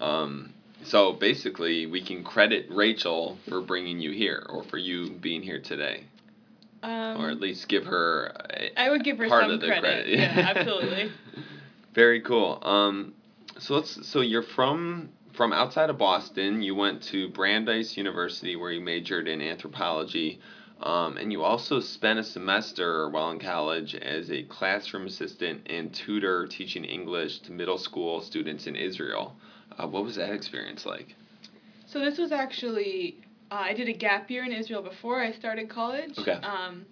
Um, so basically, we can credit Rachel for bringing you here, or for you being here today, um, or at least give her a, I would give her part some of the credit. credit. Yeah, absolutely. Very cool. Um, so let's. So you're from from outside of Boston. You went to Brandeis University, where you majored in anthropology. Um, and you also spent a semester while in college as a classroom assistant and tutor teaching English to middle school students in Israel. Uh, what was that experience like? So this was actually uh, I did a gap year in Israel before I started college. Okay. Um,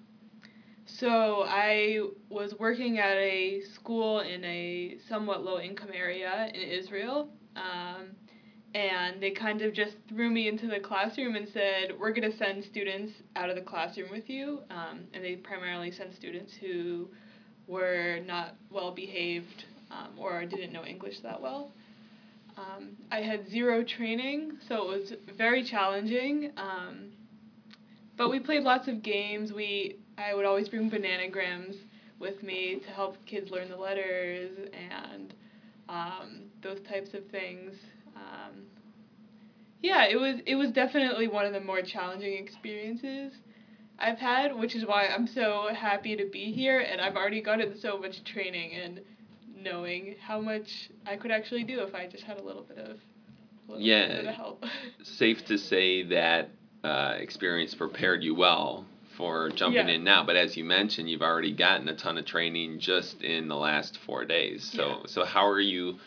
so I was working at a school in a somewhat low income area in Israel. Um, and they kind of just threw me into the classroom and said, "We're going to send students out of the classroom with you." Um, and they primarily sent students who were not well behaved um, or didn't know English that well. Um, I had zero training, so it was very challenging. Um, but we played lots of games. We I would always bring bananagrams with me to help kids learn the letters and um, those types of things. Um, yeah, it was it was definitely one of the more challenging experiences I've had, which is why I'm so happy to be here and I've already gotten so much training and knowing how much I could actually do if I just had a little bit of a little Yeah. bit of help. Safe to say that uh, experience prepared you well for jumping Yeah. in now. But as you mentioned, you've already gotten a ton of training just in the last four days. So Yeah. so how are you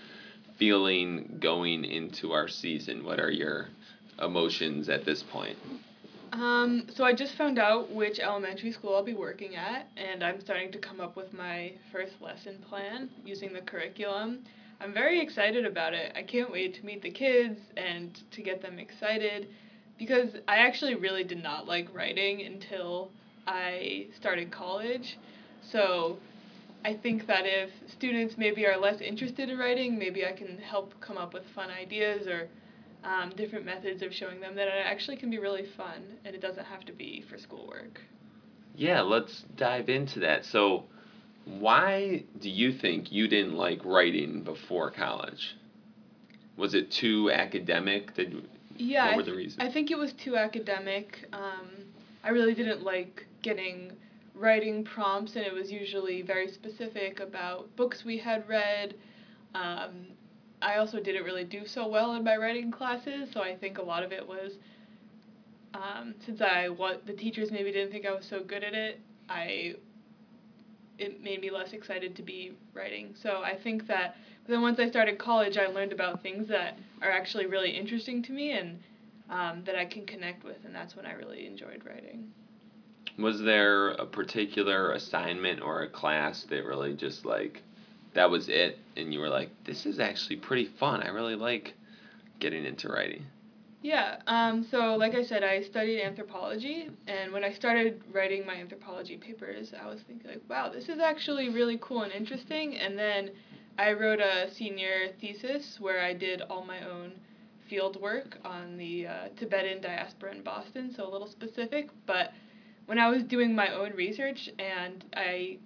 feeling going into our season? What are your emotions at this point? Um, so I just found out which elementary school I'll be working at, and I'm starting to come up with my first lesson plan using the curriculum. I'm very excited about it. I can't wait to meet the kids and to get them excited because I actually really did not like writing until I started college. So I think that if students maybe are less interested in writing, maybe I can help come up with fun ideas or um, different methods of showing them that it actually can be really fun and it doesn't have to be for schoolwork. Yeah, let's dive into that. So why do you think you didn't like writing before college? Was it too academic? Did Yeah, what I were the th- I think it was too academic. Um, I really didn't like getting writing prompts, and it was usually very specific about books we had read. Um, I also didn't really do so well in my writing classes, so I think a lot of it was um, since I what the teachers maybe didn't think I was so good at it. I it made me less excited to be writing. So I think that then once I started college, I learned about things that are actually really interesting to me and um, that I can connect with, and that's when I really enjoyed writing. Was there a particular assignment or a class that really just like that was it and you were like this is actually pretty fun. I really like getting into writing. Yeah, um, so like I said, I studied anthropology, and when I started writing my anthropology papers, I was thinking, like, wow, this is actually really cool and interesting. And then I wrote a senior thesis where I did all my own field work on the uh, Tibetan diaspora in Boston, so a little specific. But when I was doing my own research and I,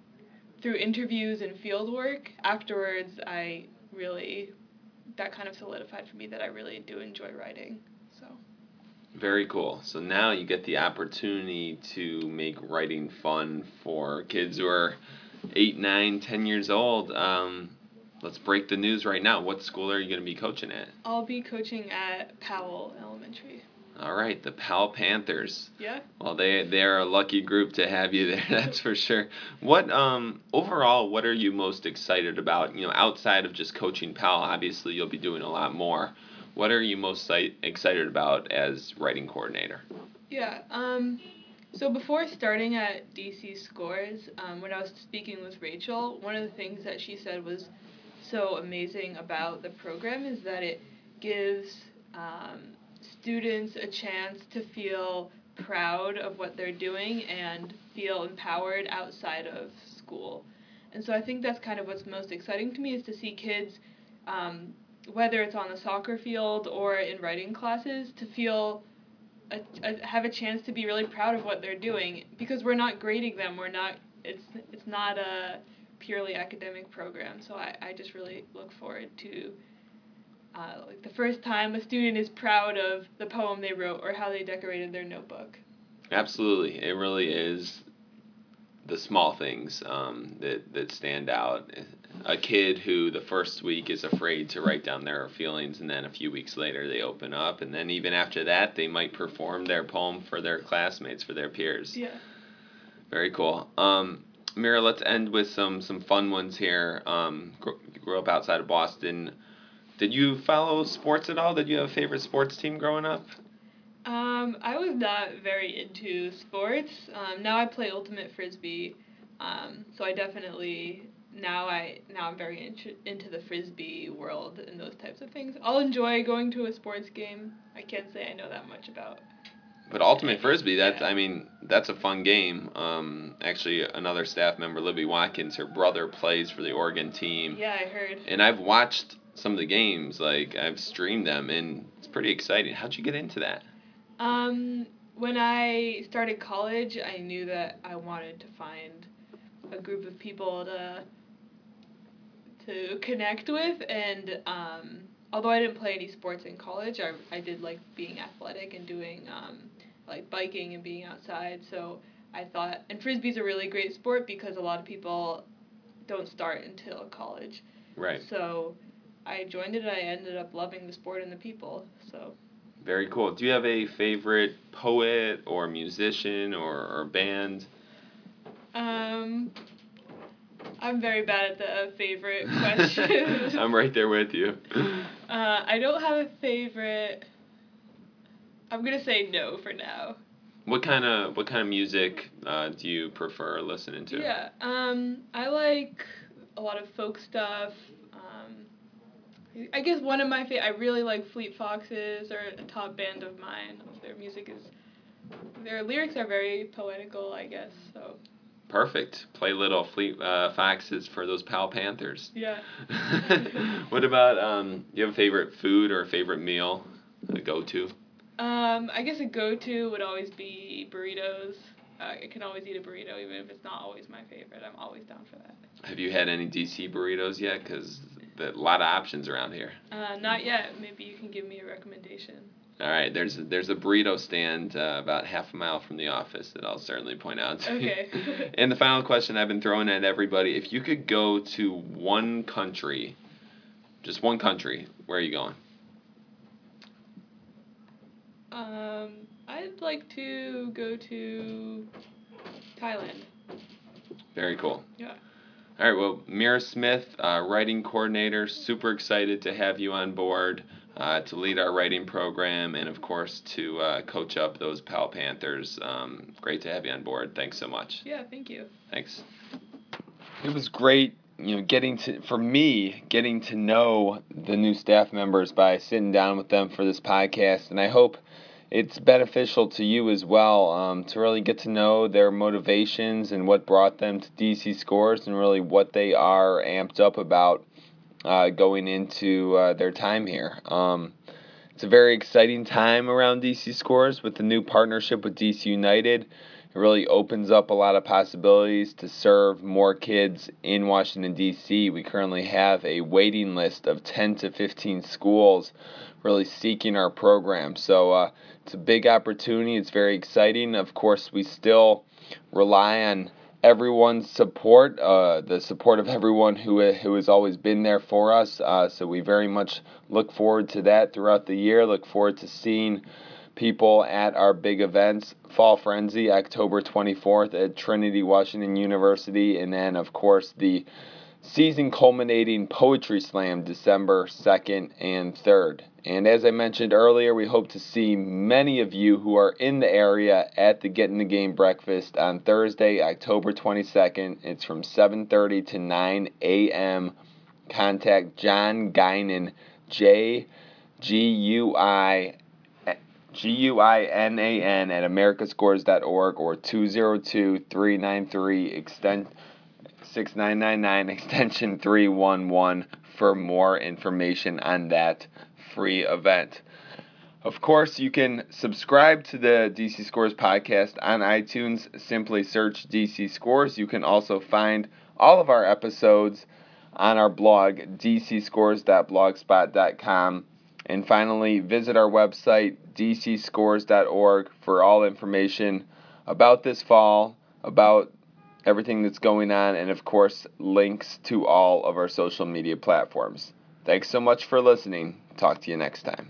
through interviews and field work, afterwards I really, that kind of solidified for me that I really do enjoy writing. So. Very cool. So now you get the opportunity to make writing fun for kids who are eight, nine, ten years old. Um, let's break the news right now. What school are you going to be coaching at? I'll be coaching at Powell Elementary. All right, the Powell Panthers. Yeah. Well, they they're a lucky group to have you there. That's for sure. What um overall, what are you most excited about? You know, outside of just coaching Powell, obviously you'll be doing a lot more. What are you most excited about as writing coordinator? Yeah. Um, so before starting at DC Scores, um, when I was speaking with Rachel, one of the things that she said was so amazing about the program is that it gives um, students a chance to feel proud of what they're doing and feel empowered outside of school. And so I think that's kind of what's most exciting to me is to see kids um, whether it's on the soccer field or in writing classes, to feel a, a, have a chance to be really proud of what they're doing because we're not grading them. We're not. It's it's not a purely academic program. So I, I just really look forward to. Uh, like the first time a student is proud of the poem they wrote or how they decorated their notebook. Absolutely, it really is the small things um, that that stand out. A kid who the first week is afraid to write down their feelings and then a few weeks later they open up and then even after that they might perform their poem for their classmates for their peers. Yeah. Very cool. Um, mira let's end with some some fun ones here. Um, grew, grew up outside of boston did you follow sports at all did you have a favorite sports team growing up um, i was not very into sports um, now i play ultimate frisbee um, so i definitely now I now I'm very into into the frisbee world and those types of things. I'll enjoy going to a sports game. I can't say I know that much about. But ultimate frisbee, that's yeah. I mean that's a fun game. Um, actually, another staff member, Libby Watkins, her brother plays for the Oregon team. Yeah, I heard. And I've watched some of the games, like I've streamed them, and it's pretty exciting. How'd you get into that? Um, when I started college, I knew that I wanted to find a group of people to to connect with and um, although I didn't play any sports in college, I, I did like being athletic and doing um, like biking and being outside. So I thought, and frisbee's a really great sport because a lot of people don't start until college. Right. So I joined it and I ended up loving the sport and the people. So. Very cool. Do you have a favorite poet or musician or, or band? Um, I'm very bad at the favorite question. I'm right there with you. Uh, I don't have a favorite. I'm gonna say no for now. What kind of what kind of music uh, do you prefer listening to? Yeah, um, I like a lot of folk stuff. I guess one of my favorite. I really like Fleet Foxes, or a top band of mine. Their music is, their lyrics are very poetical. I guess so. Perfect. Play little Fleet uh, Foxes for those Powell Panthers. Yeah. what about um? You have a favorite food or a favorite meal? A go to. Um, I guess a go to would always be burritos. Uh, I can always eat a burrito even if it's not always my favorite. I'm always down for that. Have you had any DC burritos yet? Because a lot of options around here. Uh, not yet. Maybe you can give me a recommendation. All right, there's there's a burrito stand uh, about half a mile from the office that I'll certainly point out. To you. Okay. and the final question I've been throwing at everybody: If you could go to one country, just one country, where are you going? um, I'd like to go to Thailand. Very cool. Yeah. All right. Well, Mira Smith, uh, writing coordinator, super excited to have you on board uh, to lead our writing program and, of course, to uh, coach up those Powell Panthers. Um, great to have you on board. Thanks so much. Yeah, thank you. Thanks. It was great, you know, getting to for me getting to know the new staff members by sitting down with them for this podcast, and I hope it's beneficial to you as well um, to really get to know their motivations and what brought them to DC Scores and really what they are amped up about uh, going into uh, their time here. Um, it's a very exciting time around DC Scores with the new partnership with DC United. It really opens up a lot of possibilities to serve more kids in Washington, D.C. We currently have a waiting list of 10 to 15 schools really seeking our program. So uh, it's a big opportunity. It's very exciting. Of course, we still rely on everyone's support, uh, the support of everyone who, who has always been there for us. Uh, so we very much look forward to that throughout the year. Look forward to seeing people at our big events Fall Frenzy, October 24th at Trinity Washington University, and then, of course, the season culminating Poetry Slam December 2nd and 3rd. And as I mentioned earlier, we hope to see many of you who are in the area at the Get in the Game breakfast on Thursday, October 22nd. It's from 7:30 to 9 a.m. Contact John Guinan, J G U I G U I N A N at americascores.org or 202-393 extend 6999 extension 311 for more information on that free event. Of course, you can subscribe to the DC Scores podcast on iTunes. Simply search DC Scores. You can also find all of our episodes on our blog, dcscores.blogspot.com. And finally, visit our website, dcscores.org, for all information about this fall, about everything that's going on, and of course, links to all of our social media platforms. Thanks so much for listening. Talk to you next time.